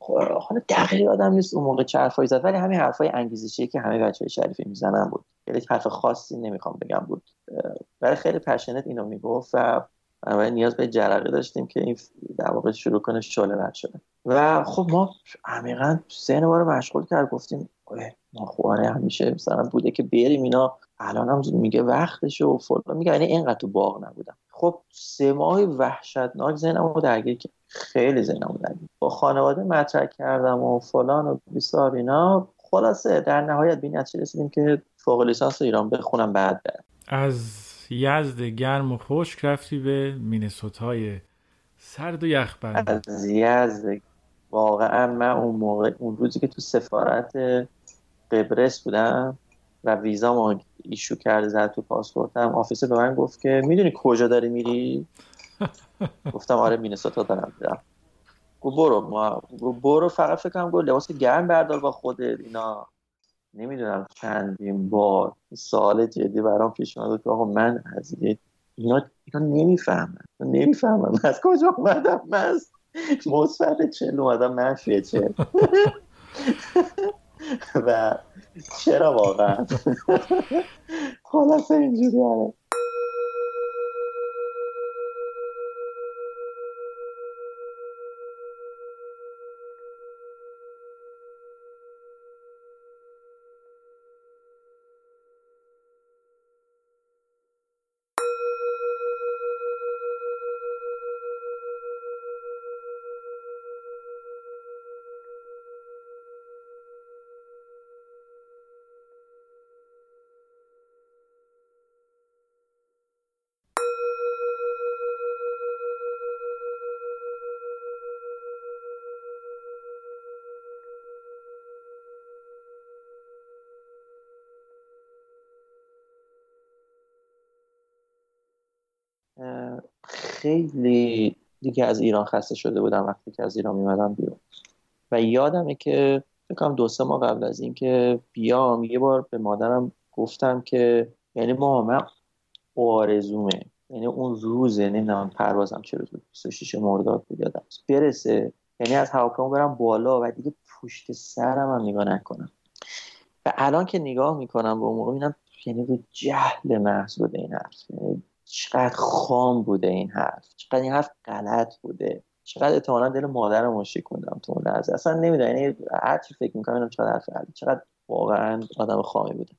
[SPEAKER 2] خب، حالا دقیق یادم نیست اون موقع چه حرفایی زد ولی همین حرفای انگیزشی که همه بچه شریفی می‌زنن بود. خیلی حرف خاصی نمی‌خوام بگم بود. برای خیلی پشنت اینو می‌گفت و نیاز به جرقه داشتیم که این در واقع شروع کنه شعله ور شده. و خب ما عمیقا سه ما رو مشغول کرد گفتیم ما خواره همیشه مثلا بوده که بریم اینا. الان هم میگه وقتشه و فلان. میگه یعنی اینقدر تو باغ نبودم. خب سه ماه وحشتناک زنم رو درگیر که خیلی زنم رو درگیر با خانواده مطرح کردم و فلان و بیسار اینا. خلاصه در نهایت به نتیجه رسیدیم که فوق لیسانس ایران بخونم بعد برم.
[SPEAKER 1] از یزد گرم و خشک رفتی به مینسوتای سرد و یخبند.
[SPEAKER 2] از یزد. واقعا من اون موقع اون روزی که تو سفارت قبرس بودم و ویزا ما ایشو کرده زد تو پاسپورتم. آفیسر به من گفت که می‌دونی کجا داری میری؟ گفتم آره مینسوتا دارم میرم. گفت برو ما برو فقط فکر کنم گفت لباس گرم بردار با خودت. اینا نمی‌دونم چندین بار. سال جدی برام پیش اومد. که آقا من از اینا اینا نمی‌فهمم نمی‌فهمم از کجا اومدم؟ من از مثبت چل اومدم منفی چل و چرا واقعا؟ خلاصه اینجوری آره خیلی دیگه از ایران خسته شده بودم وقتی که از ایران میمدم بیرون. و یادمه که فکرم دو سه ماه قبل از اینکه بیام یه بار به مادرم گفتم که یعنی ما آرزومه. یعنی اون روزه نمی‌دونم پروازم چه روز بود 26 مرداد بود یادم برسه. یعنی از هواپیما برم بالا و دیگه پشت سرم هم نگاه نکنم. و الان که نگاه می‌کنم به اون موقع می‌بینم یعنی رو جهل محض بوده این حرف. یعنی چقدر خام بوده این حرف. چقدر این حرف غلط بوده. چقدر احتمالا دل مادرم رو شکوندم تو اون لحظه. اصلا نمی‌دونم یعنی هر چی فکر می‌کنم چقدر حرف چقدر واقعا آدم خامی بوده.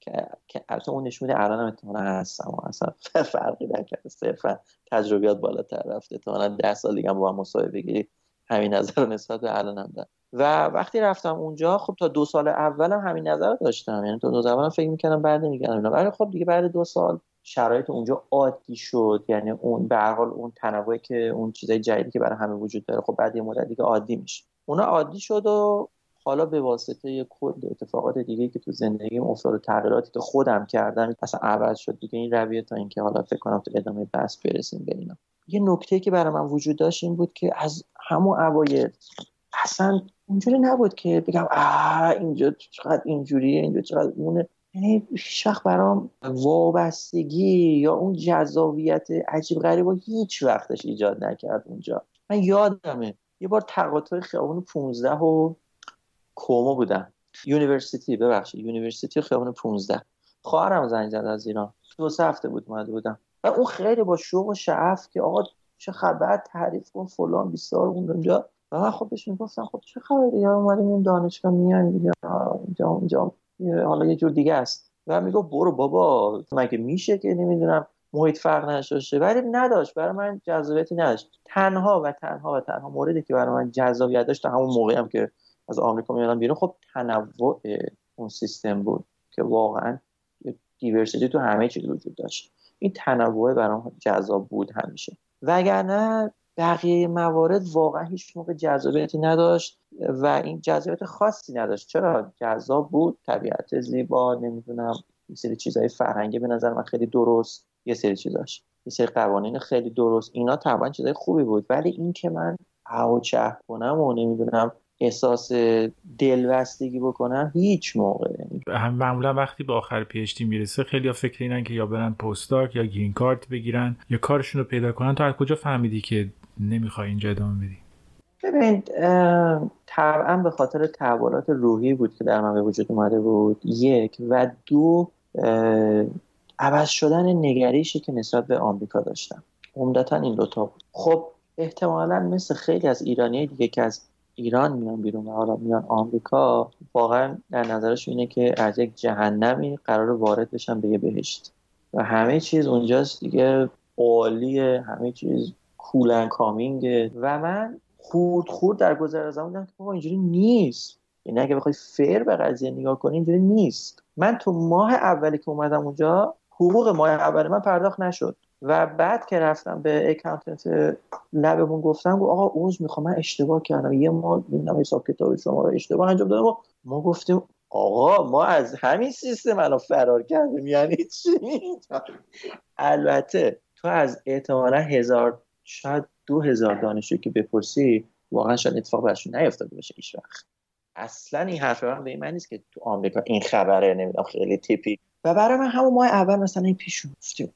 [SPEAKER 2] که که البته اون نشون میده الانم احتمالا هستم. اصلا فرقی نکرده. صرفا تجربیات بالاتر رفته. احتمالا ده سال دیگه با هم مصاحبه بگیری. همین نظر رو نسبت به الانم دارم. و وقتی رفتم اونجا خب تا دو سال اولم همین نظر داشتم. یعنی تا دو سال اولم فکر می‌کردم بعد نمیگردم. ولی خب دیگه بعد دو سال شرایط اونجا عادی شد. یعنی اون به هر حال اون تنوعی که اون چیزای جدیدی که برای همه وجود داره خب بعد یه مدت دیگه عادی میشه. اونا عادی شد و حالا به واسطه یه کل اتفاقات دیگه که تو زندگیم افتاد و تغییراتی که خودم کردم اصلا عوض شد دیگه. این رویه تا اینکه حالا فکر کنم تو ادامه بحث برسیم به اینا. یه نکته که برای من وجود داشت این بود که از همون اوایل اصلا اونجوری نبود که بگم آ اینجا چقدر اینجوریه اینجا چقدر اونه. یعنی هیچ وقت برام وابستگی یا اون جذابیت عجیب غریب و هیچ وقتش ایجاد نکرد اونجا. من یادمه یه بار تقاطع خیابون 15 و کومو بودم. University ببخشید University خیابون 15 خواهرم زنگ زد از ایران. دو سه هفته بود اومده بودم. و اون خیلی با شوق و شعف که آقا چه خبر تعریف کن فلان بیسار اونجا. و من خب بهش می‌گفتم خب چه خبره یا اومدیم این دانشگاه دیگه اینجا اینجا حالا یه جور دیگه است. و می‌گفت برو بابا مگه میشه که نمی‌دونم محیط فرق نشاشه ولی نداشت برای من جذابیتی نداشت. تنها و تنها و تنها موردی که برای من جذابیت داشت همون موقعی هم که از آمریکا میادم بیرون خب تنوع اون سیستم بود که واقعا دیورسیتی تو همه چیز وجود داشت. این تنوع برام جذاب بود همیشه. وگرنه بقیه موارد واقعا هیچ موقع جذابیتی نداشت. و این جذابیت خاصی نداشت. چرا؟ جذاب بود طبیعت زیبا نمی‌دونم یه سری چیزهای فرهنگی به نظر من خیلی درست یه سری چیزاش یه سری قوانین خیلی درست. اینا طبعا چیزای خوبی بود. ولی این که من او چه کنم و نمی‌دونم احساس دلبستگی بکنم هیچ موقع.
[SPEAKER 1] معمولا وقتی به آخر پیشتی می‌رسه خیلی ها فکر اینن که یا برن پستاک یا گرین کارت بگیرن یا کارشون رو پیدا کنن. تو از کجا فهمیدی که نمی‌خوای اینجا ادامه بدی؟
[SPEAKER 2] ببین طبعا به خاطر تحولات روحی بود که در من وجود اومده بود. یک و دو عوض شدن نگریشی که نسبت به آمریکا داشتم عمدتا این دوتا بود. خب احتمالا مثل خیلی از ایرانی دیگه که از ایران میان بیرون و حالا میان آمریکا واقعا در نظرش اینه که از یک جهنمی قرار وارد بشن به یه بهشت. و همه چیز اونجاست دیگه عالیه همه چیز کولن کامینگه و من خورد خورد در گذر زمان دیدم که بابا اینجوری نیست. یعنی اگه بخوای فیر به قضیه نگاه کنی اینجوری نیست. من تو ماه اولی که اومدم اونجا حقوق ماه اول من پرداخت نشد. و بعد که رفتم به اکانتنت لبمون گفتم گفت آقا اوز می‌خوام من اشتباه کردم. یه ما نمی‌دونم حساب کتاب شما رو اشتباه انجام دادم. ما گفتیم آقا ما از همین سیستم الان فرار کردیم. یعنی چی؟ البته تو از احتمالا هزار شاید دو هزار دانشجو که بپرسی واقعا شاید اتفاق برشون نیفتاده باشه هیچ وقت. اصلا این حرف من به این معنی نیست که تو آمریکا این خبره نمی‌دونم خیلی تیپی. و برای من همون ماه اول مثلا این پیش گفتیم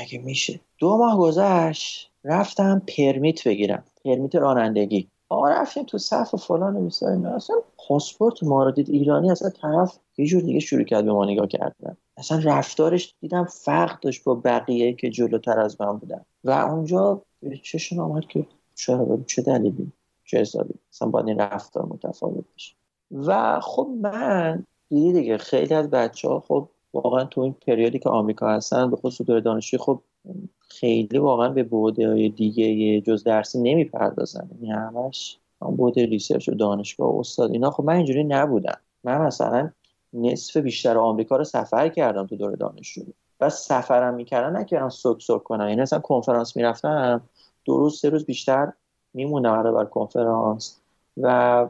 [SPEAKER 2] مگه میشه؟ دو ماه گذشت رفتم پرمیت بگیرم. پرمیت رانندگی. آقا رفتیم تو صف فلان میساریم اصلا پاسپورت دید ایرانی اصلا طرف یه جور دیگه شروع کرد به ما نگاه کردن. اصلا رفتارش دیدم فرق داشت با بقیه که جلوتر از من بودن. و اونجا چشون آمد که چرا چه دلیلی چه حسابی اصلا باید این رفتار متفاوت بشه و خب من دیدی دیگه خیلی از بچه ها خب واقعا تو این period ی که آمریکا هستن به خصوص دوره دانشجویی خب خیلی واقعا به بعدهای دیگه جز درسی نمی‌پردازن. یعنی همش همون بعد research و دانشگاه و استاد. اینا خب من اینجوری نبودم. من مثلا نصف بیشتر آمریکا رو سفر کردم تو دوره دانشجویی. و سفرم می‌کردم نمی‌کردم سک سک کنم. یعنی مثلا کنفرانس می‌رفتم دو روز سه روز بیشتر میموندم بعد کنفرانس. و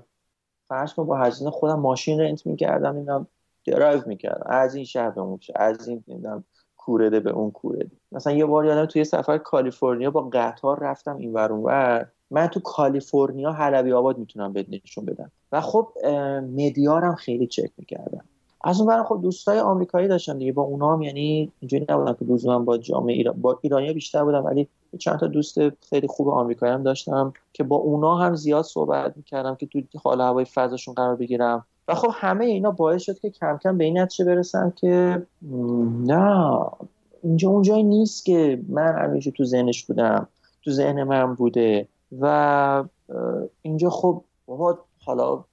[SPEAKER 2] فرض با هزینه خودم ماشین rent می‌کردم اینا درایو می‌کردم. از این شهر به اون از این نمی‌دونم کورده به اون کورده. مثلا یه بار یادم توی سفر کالیفرنیا با قطار رفتم این ور ور. من تو کالیفرنیا حلبی آباد می‌تونم بهت نشون بدم. و خب مدیارم خیلی چک می‌کردم. از اون خب دوستای آمریکایی داشتم دیگه. با اونا هم یعنی اینجوری نبودم که لزوما با جامعه ایران با ایرانیا بیشتر بودم ولی چند تا دوست خیلی خوب آمریکایی هم داشتم که با اونا هم زیاد صحبت می‌کردم که تو حال هوای فضاشون قرار بگیرم. و خب همه اینا باعث شد که کم کم به این نتیجه برسم که نه اینجا اونجایی نیست که من همیشه تو ذهنش بودم تو ذهن من بوده. و اینجا خب بابا حالا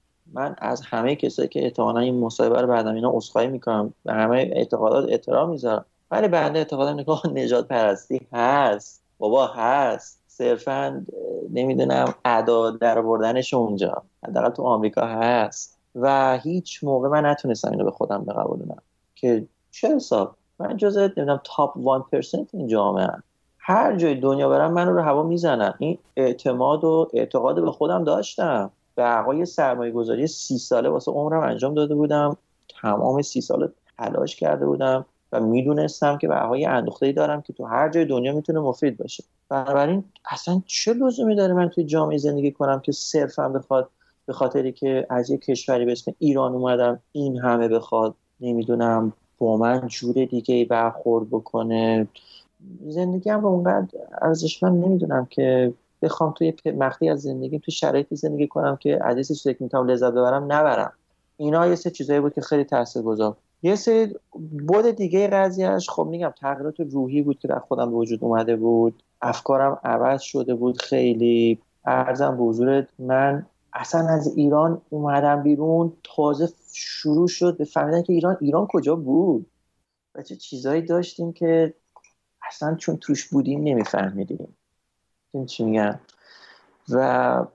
[SPEAKER 2] از همه کسایی که احتمالا این مصاحبه رو بعدم اینا عذرخواهی می‌کنم. به همه اعتقادات احترام می‌ذارم. ولی بنده اعتقادم نگاه نجات پرستی هست. بابا هست. صرفا نمی‌دونم ادا در بردنش اونجا. حداقل تو آمریکا هست. و هیچ موقع من نتونستم اینو به خودم بقبولونم. که چه حساب؟ من جزء نمی‌دونم تاپ 1% این جامعه هر جای دنیا برم من رو هوا می‌زنم این اعتماد و اعتقاد به خودم داشتم. بقای سرمایه گذاری سی ساله واسه عمرم انجام داده بودم. تمام سی ساله تلاش کرده بودم و می‌دونستم که بقای اندوخته دارم که تو هر جای دنیا می‌تونه مفید باشه. بنابراین اصلا چه لزومی داره من توی جامعه زندگی کنم که صرفا بخواد به خاطری که از یک کشوری به اسم ایران اومدم این همه بخواد؟ نمی‌دونم. با من جور دیگه برخورد بکنه. زندگی هم اونقدر ارزشمند نمی‌دونم که بخوام توی مقطعی از زندگی توی شرایطی زندگی کنم که از چیزی که می‌تونم لذت ببرم نبرم. اینا یه سه چیزایی بود که خیلی تاثیرگذار یه سری بود دیگه قضیهش خب میگم تغییرات روحی بود که در خودم به وجود اومده بود. افکارم عوض شده بود خیلی. ارزم به حضورت من اصلا از ایران اومدم بیرون. تازه شروع شد به فهمیدن که ایران ایران کجا بود؟ و چه چیزایی داشتیم که اصلا چون توش بودیم نمیفهمیدیم. این چی میگم و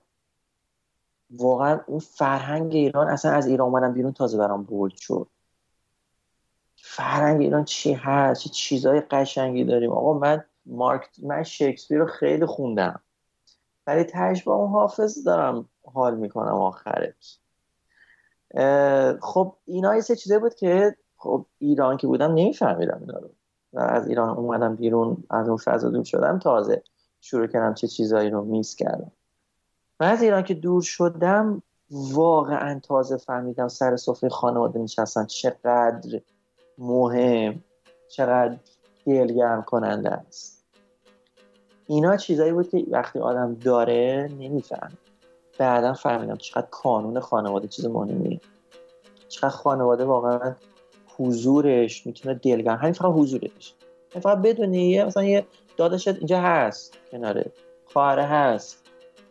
[SPEAKER 2] واقعا اون فرهنگ ایران اصلا از ایران اومدم بیرون تازه برام بولد شد. فرهنگ ایران چی هست؟ چه چیزای قشنگی داریم؟ آقا من مارک من شکسپیر رو خیلی خوندم. ولی تهش با اون حافظ دارم حال می‌کنم آخرش. خب اینا یه سه چیزایی بود که خب ایران که بودم نمیفهمیدم اینا رو. و از ایران اومدم بیرون از اون فضا دور شدم تازه. شروع کردم چه چیزایی رو میز کردم. و از ایران که دور شدم واقعا تازه فهمیدم سر سفره خانواده نشستن چقدر مهم چقدر دلگرم کننده است. اینا چیزایی بود که وقتی آدم داره نمیفهم بعدا فهمیدم چقدر کانون خانواده چیز مهمیه. چقدر خانواده واقعا حضورش می‌تونه دلگرم همین فقط حضورش. فقط بدونی مثلا یه داداشت اینجا هست کناره. خواهره هست.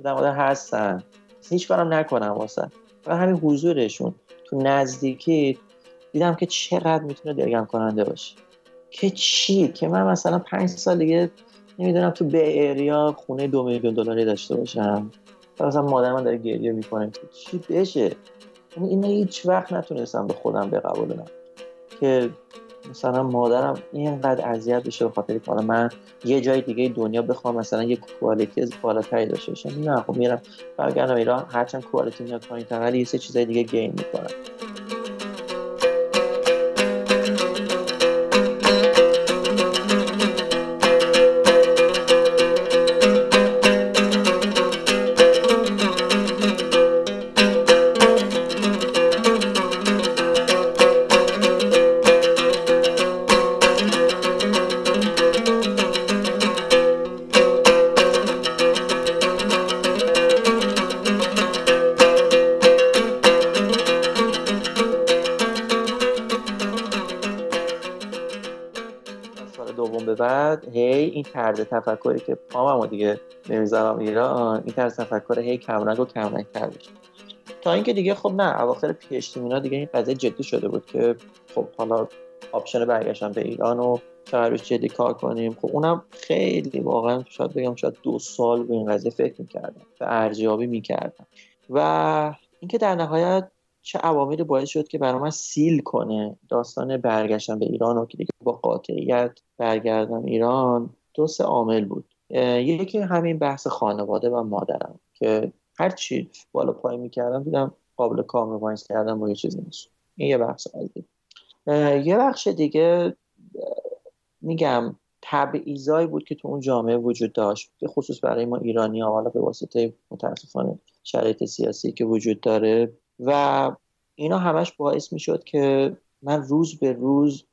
[SPEAKER 2] مادر هستن. هیچ کارم نکنم واسه. و همین حضورشون. تو نزدیکی دیدم که چقدر می‌تونه دلگرم کننده باشه. که چی؟ که من مثلا پنج سال دیگه نمی‌دونم تو به ایریا خونه دو میلیون دلاری داشته باشم. مثلا مادر من داره گریه می‌کنه که چی بشه؟ یعنی اینو هیچ وقت نتونستم به خودم بقبولونم که مثلا مادرم اینقدر اذیت بشه به خاطر که من یه جای دیگه دنیا بخوام مثلا یه کوالیتی از بالاتری داشته باشم. نه خب میرم برگردم ایران هرچند کوالیتی میاد پایین ولی یه سه چیزای دیگه گین می‌کنم. طرز تفکری که پاممو دیگه نمی‌ذارم ایران این طرز تفکر هی کمرنگ و کمرنگ تر تا اینکه دیگه خب نه اواخر PhD اینا دیگه این قضیه جدی شده بود که خب حالا option برگشتنم به ایران و چقدر جدی کار کنیم. خب اونم خیلی واقعا شاید بگم شاید دو سال به این قضیه فکر می‌کردم به ارزیابی می‌کردم. و اینکه در نهایت چه عواملی باعث شد که برای من seal کنه داستان برگشتن به ایران و که دیگه با قاطعیت برگردم ایران دو سه عامل بود. یکی همین بحث خانواده و مادرم که هر چی بالا پایین می‌کردم دیدم قابل compromise کردن با یه چیزی نیست. این یه بحث قضیه یه بخش دیگه میگم تبعیضایی بود که تو اون جامعه وجود داشت به خصوص برای ما ایرانی ها حالا به واسطه متاسفانه شرایط سیاسی که وجود داره. و اینا همش باعث می‌شد که من روز به روز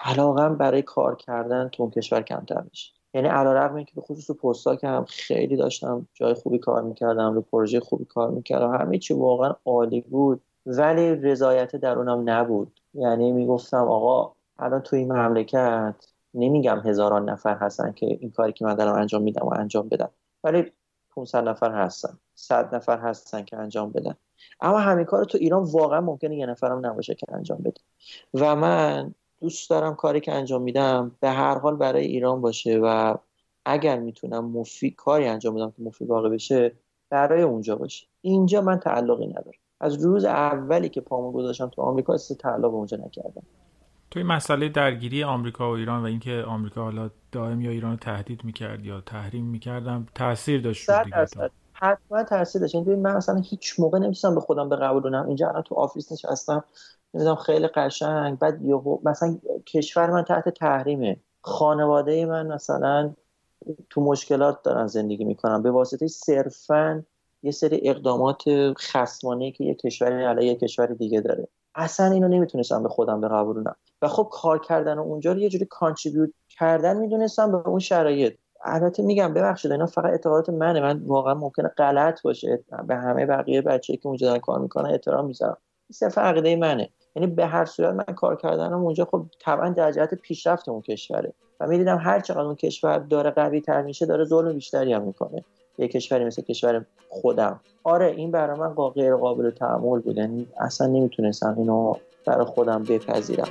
[SPEAKER 2] علاقم برای کار کردن تو اون کشور کمتر بشه یعنی علیرغم که به خصوص پستا که هم خیلی داشتم جای خوبی کار می‌کردم رو پروژه خوبی کار می‌کردم همه چی واقعا عالی بود. ولی رضایت درونم نبود. یعنی می‌گفتم آقا الان تو این مملکت نمیگم هزاران نفر هستن که این کاری که من دارم انجام میدم و انجام بدم. ولی 500 نفر هستن 100 نفر هستن که انجام بدن. اما همین کار تو ایران واقعا ممکنه یه نفرم نباشه که انجام بده. و من دوست دارم کاری که انجام میدم به هر حال برای ایران باشه و اگر می‌تونم مفید کاری انجام بدم که مفید واقع بشه برای اونجا باشه. اینجا من تعلقی ندارم. از روز اولی که پامو گذاشتم تو آمریکا است تعلق اونجا نکردم.
[SPEAKER 1] توی مسئله درگیری آمریکا و ایران و اینکه آمریکا حالا دائم یا ایران رو تهدید می‌کرد یا تحریم می‌کردم تاثیر داشت رو دیگه
[SPEAKER 2] حتما تاثیر داشت. یعنی من مثلا هیچ موقع نمیستم به خودم بقبولونم. اینجا الان تو آفیس نشستم. نمی‌دونم خیلی قشنگ. بعد یهو مثلا کشور من تحت تحریمه. خانواده من مثلا تو مشکلات دارن زندگی می‌کنن. به واسطه صرفا یه سری اقدامات خصمانه که یه کشوری علیه یه کشور دیگه داره. اصلا اینو نمی‌تونستم به خودم بقبولونم. و خب کار کردن اونجا رو یه جوری کانتریبیوت کردن می‌دونستم به اون شرایط. البته میگم ببخشید اینا فقط اعتقادات منه. من واقعا ممکنه غلط باشه. به همه بقیه بچه که اونجا دارن کار می‌کنن احترام می‌ذارم. صرف عقیده منه. یعنی به هر صورت من کار کردنم اونجا خب طبعا در جهت پیشرفت اون کشوره. و می‌دیدم هر چقدر اون کشور داره قوی تر میشه داره ظلم بیشتری هم می‌کنه. یه کشوری مثل کشور خودم. آره این برای من غیر قابل تحمل بود. یعنی اصلا نمی‌تونستم اینو برای خودم بپذیرم.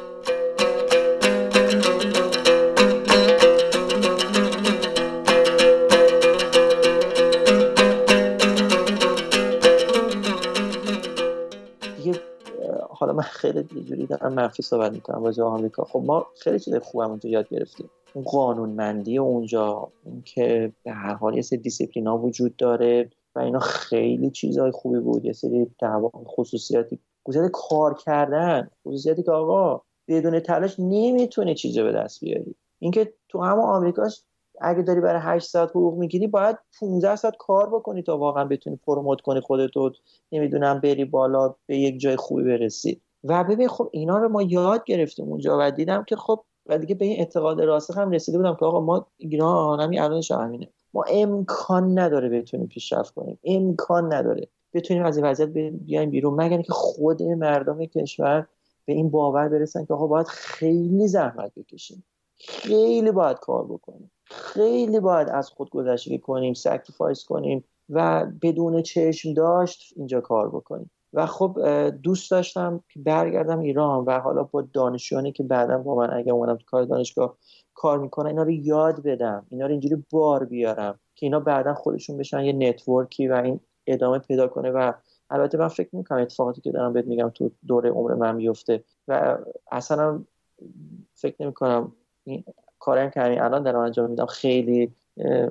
[SPEAKER 2] من خیلی جوری دارم منفی صحبت می‌کنم راجع آمریکا. خب ما خیلی چیز خوبم اونجا یاد گرفتیم. اون قانونمندی اونجا که به هر حال یه سری دیسیپلینا وجود داره و اینا خیلی چیزهای خوبی بود. یه سری دعوا خصوصیاتی خصوصیت کار کردن خصوصیاتی که آقا بدون تلاش نمی‌تونه چیزی به دست بیاری. اینکه تو همه آمریکاش اگه داری برای 8 ساعت حقوق می‌گیری باید 15 ساعت کار بکنی تا واقعا بتونی پروموت کنی خودتو نمی‌دونم بری بالا به یک جای خوبی برسی. و ببین خب اینا رو ما یاد گرفتیم اونجا و دیدم که خب و دیگه به این اعتقاد راسخ هم رسیده بودم که آقا ما ایران همین الانش همینه. ما امکان نداره بتونیم پیشرفت کنیم. امکان نداره. بتونیم از این وضعیت بیایم بیرون. مگر که خود مردم کشور به این باور برسن که آقا باید خیلی زحمت بکشیم. خیلی باید کار بکنیم. خیلی باید از خود گذشتگی کنیم sacrifice کنیم و بدون چشم داشت اینجا کار بکنیم. و خب دوست داشتم که برگردم ایران و حالا با دانشیانی که بعدا با من اگه اومدم تو کار دانشگاه کار می‌کنن اینا رو یاد بدم اینا رو اینجوری بار بیارم که اینا بعدا خودشون بشن یه نتورکی و این ادامه پیدا کنه و البته من فکر می‌کنم اتفاقاتی که دارم بهت میگم تو دوره عمر من میفته و اصلا فکر نمی‌کنم این کاری که الان دارم انجام میدم خیلی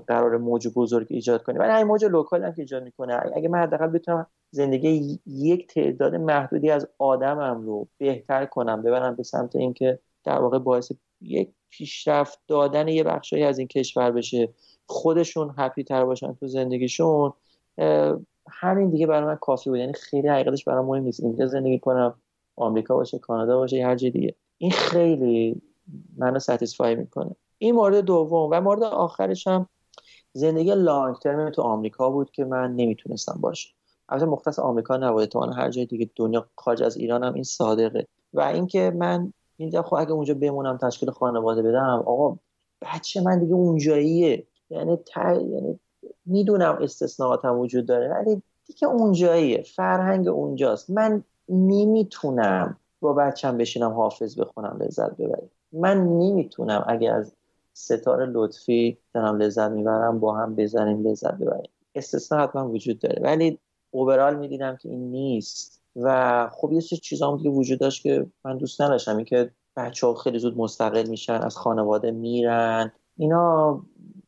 [SPEAKER 2] قرار موج بزرگ ایجاد کنه ولی همین موج local هم که ایجاد می‌کنه. اگه من حداقل بتونم زندگی یک تعداد محدودی از آدمم رو بهتر کنم ببرم به سمت اینکه در واقع باعث یک پیشرفت دادن یه بخشی از این کشور بشه خودشون happy تر باشن تو زندگیشون همین دیگه برای من کافی بود. یعنی خیلی حقیقتش برای مهم نیست. اینجا زندگی کنم آمریکا باشه کانادا باشه هر جای دیگه. این خیلی منو ستیسفای می‌کنه. این مورد دوم و مورد آخرش هم زندگی لانگ ترم تو آمریکا بود که من نمی‌تونستم باشه. البته مختص آمریکا نبوده تو هر جای دیگه دنیا خارج از ایران هم این صادقه. و اینکه من اینجا خب اگه اونجا بمونم تشکیل خانواده بدم آقا بچه من دیگه اونجاییه. یعنی یعنی می‌دونم استثناءاتم وجود داره ولی دیگه اونجاییه. فرهنگ اونجاست. من نمی‌تونم با بچم بشینم حافظ بخونم لذت ببرم. من نمی‌تونم اگه از ستاره لطفی دارم لذت می‌برم با هم بزنیم لذت ببریم. استثنا حتما وجود داره. ولی اوورال می‌دیدم که این نیست. و خب یه سری چیزا دیگه وجود داشت که من دوست نداشتم. که بچه ها خیلی زود مستقل میشن از خانواده میرن. اینا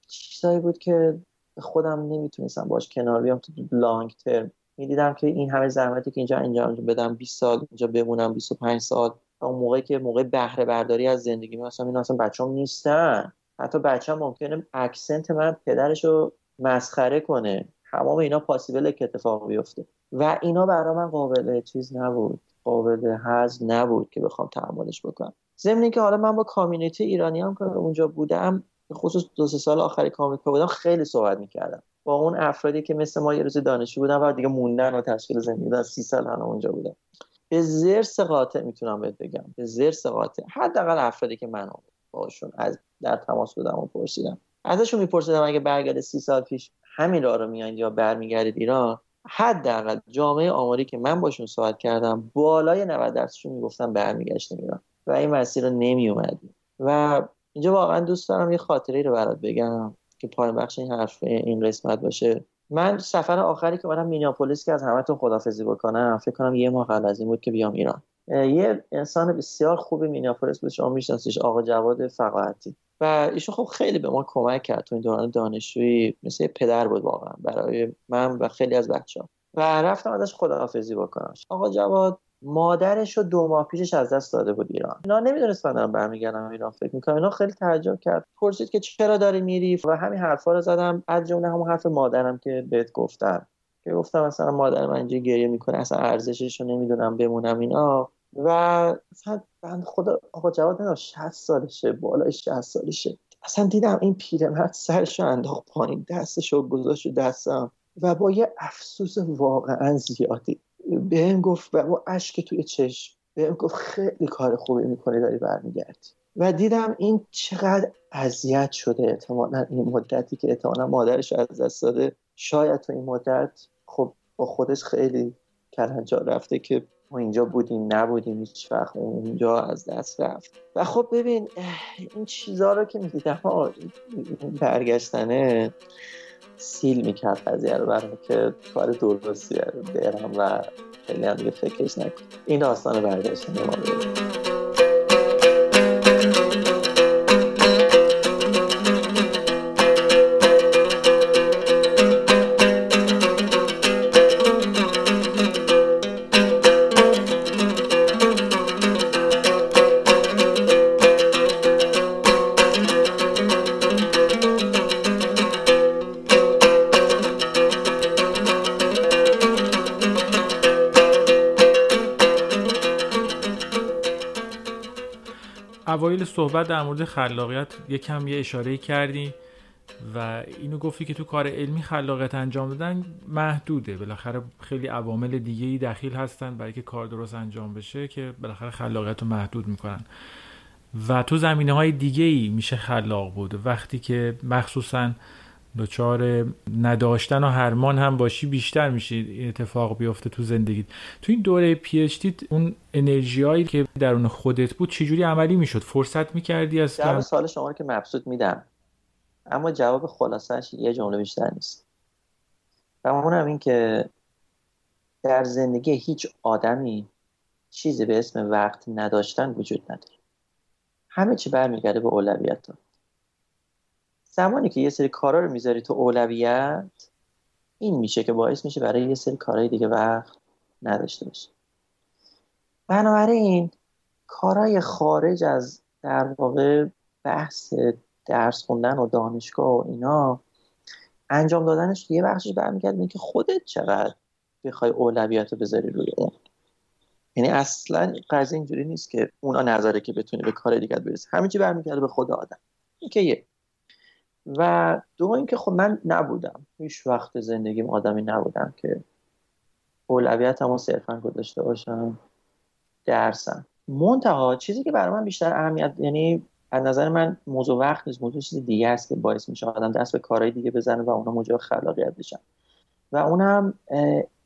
[SPEAKER 2] چیزایی بود که خودم نمی‌تونستم باش کنار بیام تو لانگ ترم می‌دیدم که این همه زحمتی که اینجا اینجا بدم 20 سال اینجا بمونم 25 سال. اون موقعی که موقع بهره برداری از زندگی مثلا این اصلا بچه‌ام نیستن. حتی بچه هم ممکنه اکسنت من پدرش رو مسخره کنه. تمام اینا پاسیبل که اتفاق بیفته. و اینا برای من قابل چیز نبود. قابل هضم نبود که بخوام تحملش بکنم. ضمن که حالا من با کامیونیتی ایرانی هم که اونجا بودم خصوص دو سه سال آخری کامیکا بودم خیلی صحبت می‌کردم. با اون افرادی که مثل ما یه روز دانشجو بودن و دیگه موندن و تشکیل زندگی دادن سی سال هم اونجا بودم. به زرس قاطع می‌تونم بهت بگم. به زرس قاطع. حداقل افرادی که من باشون از در تماس بودم و پرسیدم ازشون میپرسیدم اگه برگرد سی سال پیش همین راه رو میایید یا برمیگردید ایران حداقل جامعه آماری که من باشون صحبت کردم بالای 90 درصدشون می‌گفتن برمیگشتیم ایران و این مسیر رو نمی اومدیم و اینجا واقعا دوست دارم یه خاطره رو برات بگم که پایان بخش این حرف این قسمت باشه. من سفر آخری که منم مینیاپولیس که از همتون خدافزی بکنم فکر کنم یه ماه قبل از این بود که بیام ایران. یه انسان بسیار خوبی مینیاپولیس بود شما میشناسیش آقا جواد فقاهتی و ایشون خب خیلی به ما کمک کرد تو این دوران دانشجویی مثل پدر بود واقعا برای من و خیلی از بچه ها و رفتم ازش خداحافظی بکنم. آقا جواد مادرش رو دو ماه پیشش از دست داده بود ایران. اینا نمی‌دونست من دارم برمیگردم ایران فکر می‌کنم. اینا خیلی تعجب کرد. پرسید که چرا داری میری؟ و همین حرفا رو زدم. از جمله همون حرف مادرم که بهت گفتم. که گفتم مثلا مادر من اینجا گریه می‌کنه اصلا ارزشش رو نمی‌دونم بمونم اینا. و مثلا بند خدا آقا جواد نه 60 سالشه بالای 60 سالشه. اصلا دیدم این پیرمرد سرشو انداخت پایین دستشو گذاشت دستم و با یه افسوس واقعا زیادی. بهم گفت و با اشک توی چشم بهم گفت خیلی کار خوبی می‌کنی داری برمیگردی. و دیدم این چقدر اذیت شده احتمالا این مدتی که احتمالا مادرش از دست داده. شاید تو این مدت خب با خودش خیلی کلنجا رفته که ما اینجا بودیم نبودیم هیچ وقت اونجا از دست رفت. و خب ببین این چیزها رو که می‌دیدم برگشتنه سیل می‌کرد قضیه رو برای که کار درستیه برم و خیلی هم دیگه فکرش نکن. این داستان برگشتن ما
[SPEAKER 1] اوایل صحبت در مورد خلاقیت یکم یه اشاره کردی و اینو گفتی که تو کار علمی خلاقیت انجام دادن محدوده. بالاخره خیلی عوامل دیگه ای دخیل هستن برای که کار درست انجام بشه که بالاخره خلاقیت رو محدود می‌کنن. و تو زمینه های دیگه ای میشه خلاق بود. وقتی که مخصوصا دچار نداشتن و هرمان هم باشی بیشتر میشه این اتفاق بیفته تو زندگی تو این دوره پی اون انرژیایی که درون خودت بود چجوری عملی می‌شد؟ فرصت می‌کردی از
[SPEAKER 2] جواب سال شما رو که مبسوط میدم. اما جواب خلاصش یه جمله بیشتر نیست. و اونم این که در زندگی هیچ آدمی چیزی به اسم وقت نداشتن وجود نداره. همه چی برمیگرده به اولویت. زمانی که یه سری کارا رو می‌ذاری تو اولویت این میشه که باعث میشه برای یه سری کارهای دیگه وقت نداشته باشی. بنابراین کارهای خارج از در واقع بحث درس خوندن و دانشگاه و اینا انجام دادنش یه بخشش برمیگرده که خودت چقدر بخوای اولویت رو بذاری روی اون. یعنی اصلا قضیه اینجوری نیست که اونا نظره که بتونی به کار دیگر برسی. همه چی برمیگرده به خود آدم. این که یه و دو اینکه خب من نبودم. هیچ وقت زندگیم آدمی نبودم که اولویتمو صرفا گذاشته باشم. درسم. منتها چیزی که برای من بیشتر اهمیت یعنی از نظر من موضوع وقت نیست موضوع چیز دیگه است که باعث میشه آدم دست به کارهای دیگه بزنه و اونا موجب خلاقیت بشن. و اونم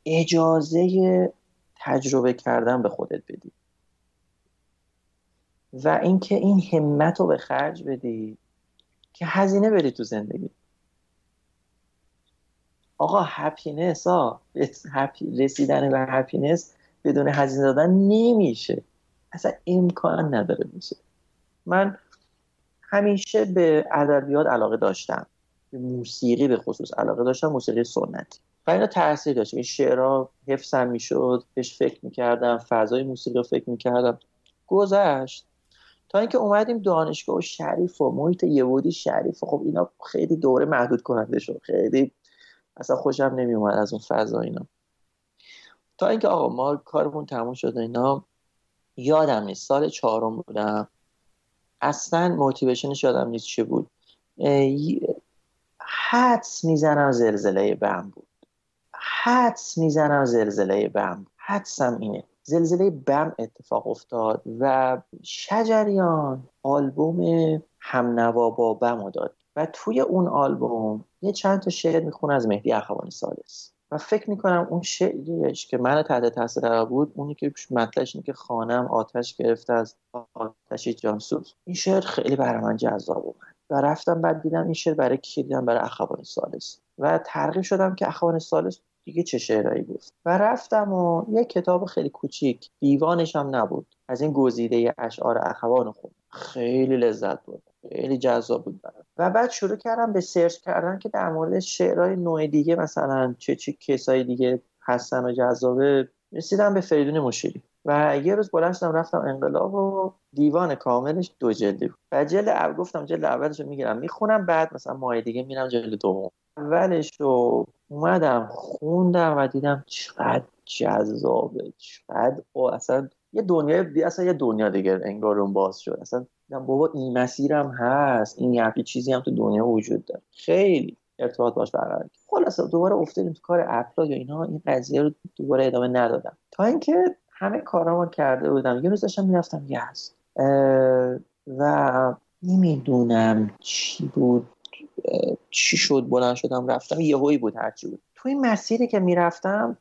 [SPEAKER 2] اجازه تجربه کردن به خودت بدی. و اینکه این همت رو به خرج بدی که هزینه بری تو زندگی. آقا هپینس ها رسیدن به هپینس بدون هزینه دادن نمیشه. اصلا امکان نداره میشه. من همیشه به ادبیات علاقه داشتم. به موسیقی به خصوص علاقه داشتم موسیقی سنتی و اینا تاثیر داشت. این شعرها حفظم می‌شد بهش فکر می‌کردم فضای موسیقی رو فکر می‌کردم. گذشت. تا اینکه اومدیم دانشگاه و شریف و محیط یهودی شریف و خب اینا خیلی دوره محدود کننده شد. خیلی اصلا خوشم نمیومد از اون فضا اینا. تا اینکه آقا ما کارمون تموم شد اینا یادم نیست سال چهارم بودم. اصلا موتیویشنش یادم نیست چه بود. حدس می‌زنم زلزله بم بود. حدس می‌زنم زلزله بم حدسم اینه. زلزله بم اتفاق افتاد و شجریان آلبوم همنوا با بم داد و توی اون آلبوم یه چند تا شعر می‌خونه از مهدی اخوان سالس. و فکر می‌کنم اون شعریش که من تحت تاثیر قرار بود اونی که مطلعش اینه که خانم آتش گرفته از آتش جانسوز. این شعر خیلی برای من جذاب اومد و رفتم بعد دیدم این شعر برای کی؟ دیدم برای اخوان سالس. و ترغیب شدم که اخوان سالس دیگه چه شعرهایی گفت و رفتم و یه کتاب خیلی کوچیک دیوانش هم نبود. از این گزیده اشعار اخوان خود. خیلی لذت بود خیلی جذاب بود برم. و بعد شروع کردم به سرچ کردن که در مورد شعرهای نوع دیگه مثلا چه چه کسای دیگه هستن و جذابه. رسیدم به فریدون مشیری. و یه روز بلند رفتم انقلاب و دیوان کاملش دو جلدی بود. و جلد اول گفتم جلد اولش رو می‌گیرم می‌خونم بعد مثلا ماه دیگه میرم جلد دوم. اولش رو اومدم خوندم و دیدم چقدر جذابه چقدر اصلا یه دنیای اصلا یه دنیا دیگه انگار اون باز شد. اصلا بابا این مسیرم هست این یه چیزی هم تو دنیا وجود داره. خیلی ارتباط باش برقرار خلاص دوباره افتادیم تو کار اپلا یا اینا این قضیه رو دوباره ادامه ندادم. تا اینکه همه کارامو کرده بودم. یه روز داشتم می‌رفتم یزد و نمی‌دونم چی بود. چی شد بلند شدم رفتم یهویی بود هرچی بود. تو این مسیری که می‌رفتم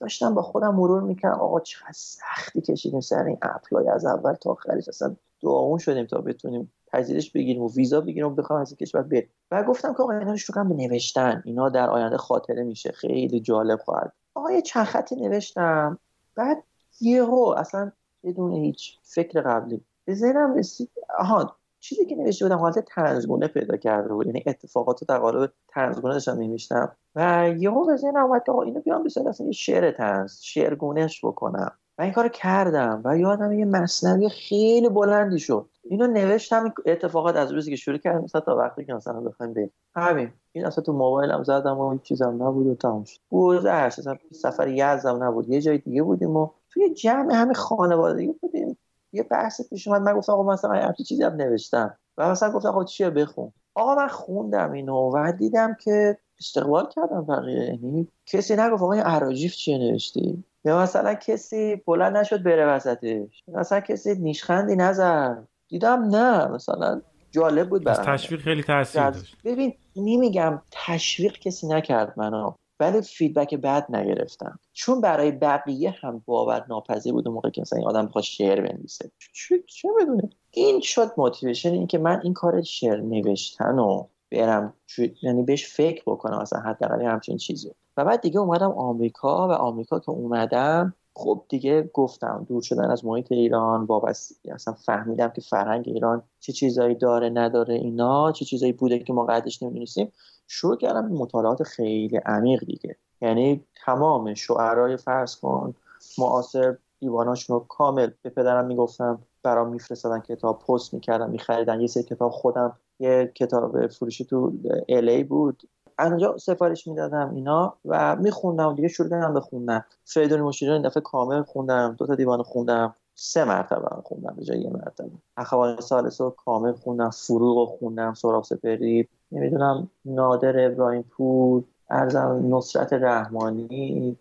[SPEAKER 2] داشتم با خودم مرور می‌کردم. آقا چقدر سختی کشیدیم سر این اپلای از اول تا آخرش اصلا دعاون شدیم تا بتونیم پذیرش بگیریم و ویزا بگیریم و بخوام از این کشور بریم. و گفتم که آقا اینا رو شروع به نوشتن. اینا در آینده خاطره میشه. خیلی جالب خواهد. آقا یه چند خطی نوشتم. بعد یهو اصلا بدون هیچ فکر قبلی. به ذهنم رسید آها چیزی که نوشته بودم حالت تنزگونه پیدا کرده بود یعنی اتفاقات در قالب تنزگونه داشتم میمیشتم و یهو به ذهنم اومد که اینو بیام بسید اصلا یه شعر تنز شعرگونهش بکنم. و این کار کردم و یادم یه مصنوی خیلی بلندی شد. اینو نوشتم اتفاقات از روزی که شروع کردم تا وقتی که مثلا بخوایم بریم. همین. این اصلا تو موبایلم زدم و هیچ چیزم نبود و تموم شد. گذشت اصلا سفر یزدم نبود. یه جای دیگه بودیم و توی جمع همه خانوادگی بودیم. یه بحث پیش اومد من گفتم آقا مثلا همچین چیزی هم نوشتم. و مثلا گفتم آقا چیه بخون. آقا من خوندم اینو و دیدم که استقبال کردم بقیه. یعنی کسی نگفت آقا این عراجیف چیه نوشتی؟ یا مثلا کسی بلند نشد بره وسطش. مثلا کسی نیشخندی نظر دیدم نه مثلا جالب بود برام.
[SPEAKER 1] تشویق خیلی تاثیر داشت.
[SPEAKER 2] ببین نمیگم تشویق کسی نکرد منو. ولی فیدبک بد نگرفتم. چون برای بقیه هم باور ناپذیر بود موقع که مثلا این آدم بخواد شعر بنویسه. چه چه بدونه این شد موتیویشن این که من این کار شعر نوشتن و برم یعنی بهش فکر بکنم اصلا حداقل همچین چیزی. و بعد دیگه اومدم آمریکا و آمریکا که اومدم خب دیگه گفتم دور شدن از محیط ایران وابسته اصلا فهمیدم که فرهنگ ایران چه چیزایی داره نداره اینا چه چیزایی بوده که ما قدش نمی‌دونستیم. شروع کردم مطالعات خیلی عمیق دیگه. یعنی تمام شعرهای فرض کن معاصر دیواناشون رو کامل به پدرم می‌گفتم برام میفرستادن کتاب پست می‌کردم میخریدن. یه سری کتاب خودم یه کتاب فروشی تو الی بود. اونجا سفارش می‌دادم اینا و میخوندم دیگه شروع کردم به خوندن. فریدون مشیری این دفعه کامل خوندم دو تا دیوان خوندم سه مرتبه خوندم به جای یه مرتبه. اخوان سالس رو کامل خوندم فروغ رو خوندم سراغ سپری نمی‌دونم نادر ابراهیم پور ارزم نصرت رحمانی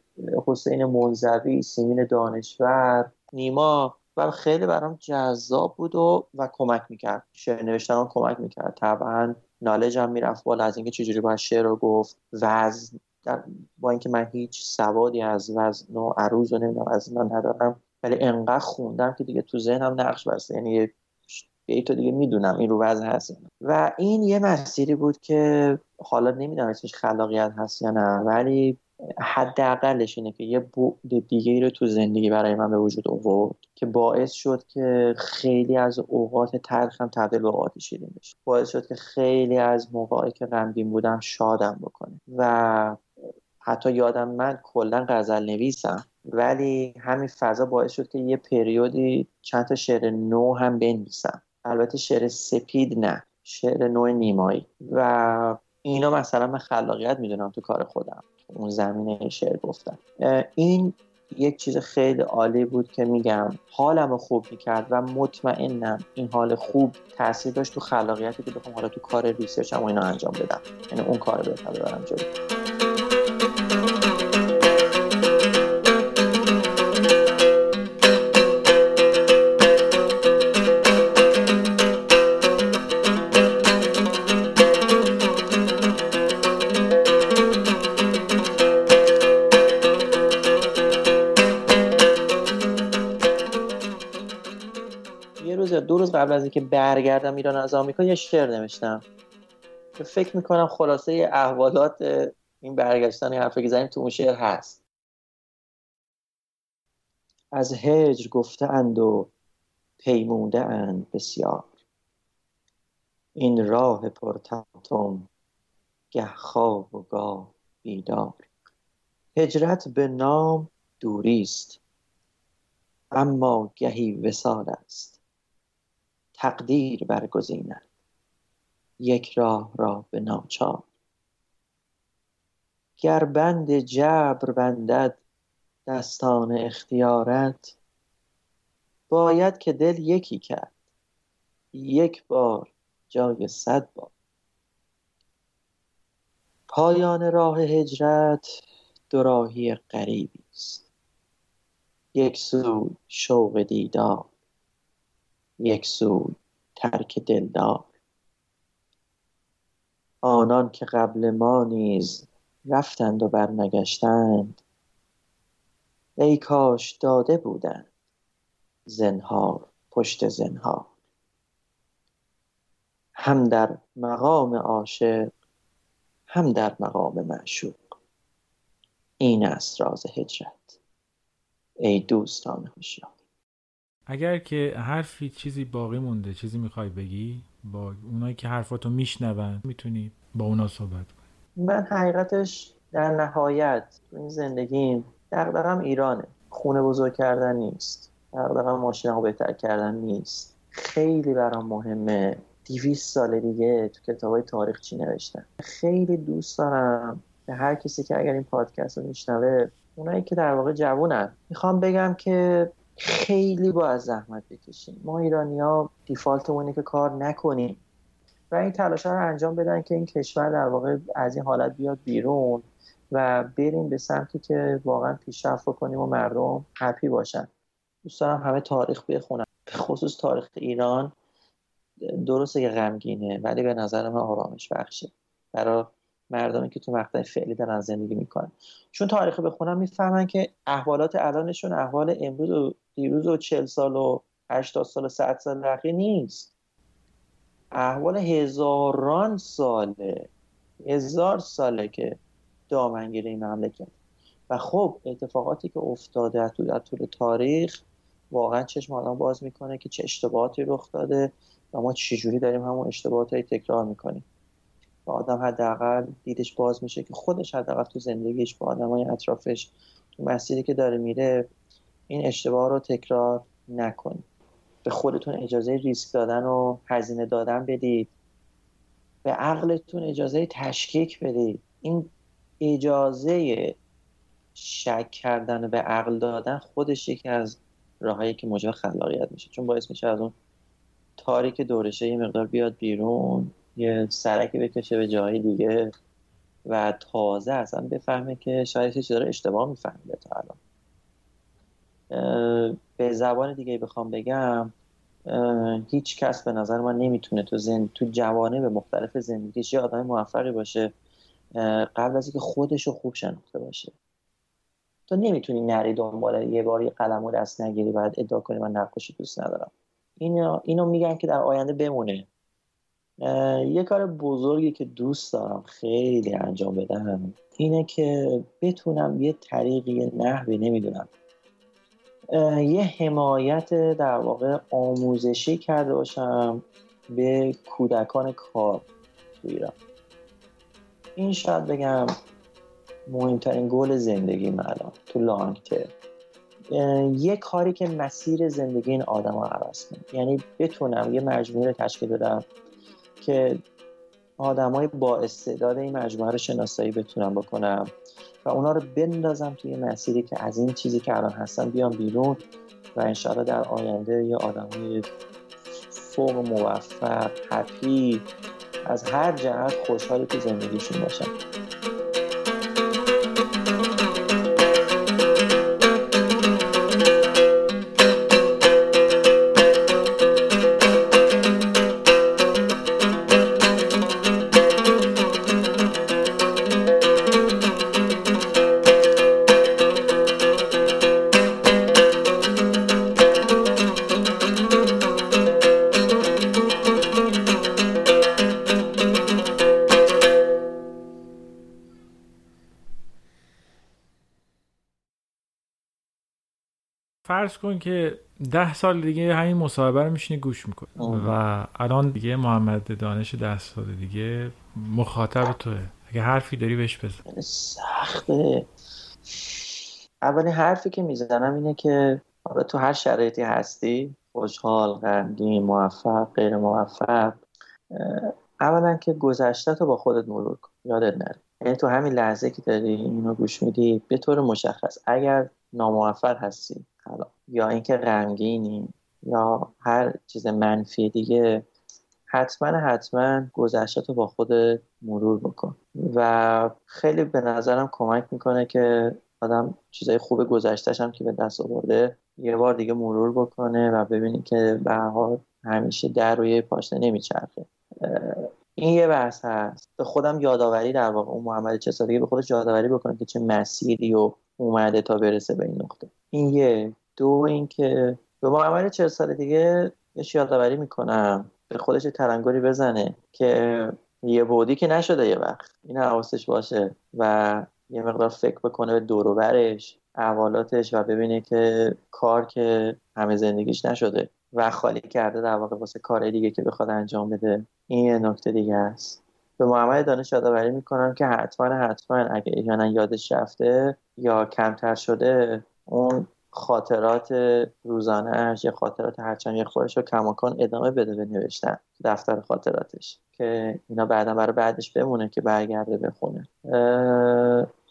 [SPEAKER 2] حسین منزوی سیمین دانشور نیما. و خیلی برام جذاب بود و, و کمک می‌کرد. شعر نوشتن کمک می‌کرد. طبعا نالج هم می‌رفت بالا از اینکه چجوری باید شعر رو گفت. وزن با اینکه من هیچ سوادی از وزن و عروض و نمی‌دونم از اینا ندارم ولی انقدر خوندم که دیگه تو ذهنم نقش بسته. یعنی به تو دیگه می‌دونم این رو وضع هست و این یه مسیری بود که حالا نمی‌دونم اسمش خلاقیت هست یا نه ولی حداقلش اینه که یه بعد دیگه رو تو زندگی برای من به وجود آورد که باعث شد که خیلی از اوقات تلخم تبدیل به اوقات شیرین بشه. باعث شد که خیلی از موقعی که غمگین بودم شادم بکنه. و حتی یادم من کلا غزل نویسم ولی همین فضا باعث شد که یه period ی چند تا شعر نو هم بنویسم. البته شعر سپید نه شعر نو نیمایی. و اینا مثلا من خلاقیت می‌دونم تو کار خودم. اون زمینه شعر گفتم این یک چیز خیلی عالی بود که میگم حالم خوب می‌کرد و مطمئنم این حال خوب تاثیر داشت تو خلاقیتی که بخوام حالا تو کار research هم اینا انجام بدم. یعنی اون کار بهتر ببرم جلو. قبل از اینکه برگردم ایران از آمریکا یه شعر نوشتم. که فکر می‌کنم خلاصه احوالات این برگشتن حرفی که تو اون شعر هست. از هجر گفته اند و پیمونده اند بسیار. این راه پرتاتم گه خواب و گاه بیدار. هجرت به نام دوری است اما گهی وسال است. تقدیر برگزیند یک راه را به ناچار گر بند جبر بندد دستان اختیارت. باید که دل یکی کرد. یک بار جای صد بار. پایان راه هجرت دوراهی غریبی است. یک سو شوق دیدار. یک سو ترک دلدار. آنان که قبل ما نیز رفتند و برنگشتند ای کاش داده بودند زنهار پشت زنهار. هم در مقام عاشق هم در مقام معشوق. این است راز هجرت. ای دوستان هوشیار.
[SPEAKER 1] اگر که حرفی چیزی باقی مونده چیزی می‌خوای بگی با اونایی که حرفاتو میشنون می‌تونی با اونا صحبت کنی.
[SPEAKER 2] من حقیقتش در نهایت تو این زندگیم دقدقم ایرانه. خونه بزرگ کردن نیست. دقدقم ماشین ها بهتر کردن نیست. خیلی برام مهمه. دیویست سال دیگه تو کتاب های تاریخ چی نوشتن. خیلی دوست دارم به هر کسی که اگر این پادکست رو میشنوه اونایی که در واقع جوونن. می‌خوام بگم که خیلی با از زحمت بکشیم. ما ایرانی ها دیفالتمونه که کار نکنیم. و این تلاش رو انجام بدن که این کشور در واقع از این حالت بیاد بیرون و بریم به سمتی که واقعا پیشرفت کنیم و مردم هپی باشن. دوست دارم همه تاریخ بخونم. به خصوص تاریخ ایران درسته که غمگینه ولی به نظر من آرامش بخشه. برای مردمی که تو مقطع فعلی دارن زندگی می‌کنن. چون تاریخ بخونن می‌فهمن که احوالات الانشون احوال امروز و دیروز و چل سال و هشتاد سال و صد سال اخیر نیست. احوال هزاران ساله هزار ساله که دامنگیر این مملکت. و خب اتفاقاتی که افتاده در طول تاریخ واقعا چشم آدم باز می‌کنه که چه اشتباهاتی رخ داده و ما چجوری داریم همون اشتباهات تکرار می‌کنیم. و آدم حداقل دیدش باز میشه که خودش حداقل تو زندگیش با های اطرافش تو مسیری که داره میره این اشتباه رو تکرار نکنید به خودتون اجازه ریسک دادن و هزینه دادن بدید. به عقلتون اجازه تشکیک بدید. این اجازه شک کردن به عقل دادن خودش یکی از راههایی که موجب خلاقیت میشه. چون باعث میشه از اون تاریک دورشه یه مقدار بیاد بیرون. یه سرکی بکشه به جای دیگه و تازه اصلا بفهمه که شاید چیزی داره اشتباه میفهمیده تا الان. به زبان دیگه بخوام بگم هیچ کس به نظر من نمی‌تونه تو زن... تو جوانه به مختلف زندگیش یه آدم موفقی باشه قبل از اینکه خودش رو خوب شناخته باشه. تو نمی‌تونی نری دنبال یه بار یه قلم و دست نگیری بعد ادعا کنی من نقاشی دوست ندارم. اینو اینو میگم که در آینده بمونه. یه کار بزرگی که دوست دارم خیلی انجام بدم اینه که بتونم یه طریقی نحوی نمی‌دونم یه حمایت در واقع آموزشی کرده باشم به کودکان کار تو ایران. این شاید بگم مهمترین گل زندگی من الان تو لانگ یه کاری که مسیر زندگی این آدم ها عوض کنه. یعنی بتونم یه مجموعه رو تشکیل بدم. که های با استعداد این مجموعه رو شناسایی بتونم بکنم و اونا رو بندازم توی مسیری که از این چیزی که الان هستن بیام بیرون و انشاءالله در آینده یه های فوق موفق هپی از هر جهت خوشحالی تو زندگیشون باشن
[SPEAKER 1] که ده سال دیگه همین مصاحبه رو میشینی گوش می‌کنی. و الان دیگه محمد دانش ده سال دیگه مخاطب توه. اگه حرفی داری بهش بزن.
[SPEAKER 2] سخته. اولین حرفی که می‌زنم اینه که حالا تو هر شرایطی هستی خوشحال غمگین موفق غیر موفق اولا که گذشته تو با خودت مرور کن. یادت نره. یعنی تو همین لحظه که داری اینو گوش میدی به طور مشخص اگر ناموفق هستی یا اینکه غمگینی یا هر چیز منفی دیگه حتما حتما گذشته تو با خود مرور بکن. و خیلی به نظرم کمک می‌کنه که آدم چیزای خوب گذشتهش هم که به دست آورده یه بار دیگه مرور بکنه و ببینی که به همیشه در روی پاشنه نمیچرخه. این یه بحث هست. به خودم یادآوری در واقع اون محمد چه سالگی به خودش یادآوری بکنه که چه مسیری و اومده تا برسه به این نقطه. این یه. دو اینکه به محمد چه سال دیگه یه یادآوری می‌کنم. به خودش ترنگوری بزنه که یه بودی که نشده یه وقت. این حواسش باشه و یه مقدار فکر بکنه به دوروبرش احوالاتش و ببینه که کار که همه زندگیش نشده و خالی کرده در واقع واسه کار دیگه که بخواد انجام بده. این نکته دیگه است. به محمد دانش یادآوری می‌کنم که حتما حتما اگه احیانا یادش رفته یا کمتر شده اون خاطرات روزانهش یا خاطرات هرچند یک خورش رو کماکان ادامه بده به نوشتن دفتر خاطراتش که اینا بعدا برای بعدش بمونه که برگرده بخونه.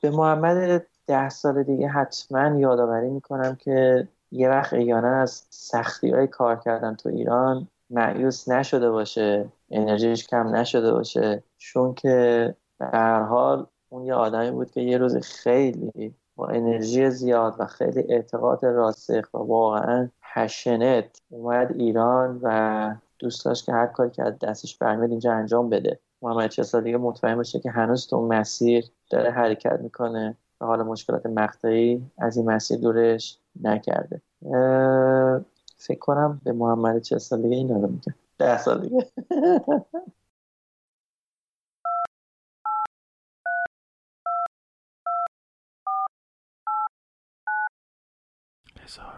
[SPEAKER 2] به محمد ده سال دیگه حتما یادآوری می‌کنم که یه وقت ایانا از سختی های کار کردن تو ایران معیوس نشده باشه انرژیش کم نشده باشه چون که به هر حال اون یه آدمی بود که یه روز خیلی با انرژی زیاد و خیلی اعتقاد راسخ و واقعا پشنت اومد ایران و دوست داشت که هر کاری که از دستش برمیاد اینجا انجام بده. محمد چه دیگه مطمئن باشه که هنوز تو مسیر داره حرکت می‌کنه و حالا مشکلات مقطعی از این مسیر دورش نکرده. فکر کنم به محمد چه سال دیگه این رو میگه ده سال دیگه.
[SPEAKER 1] هزار و یک پادکست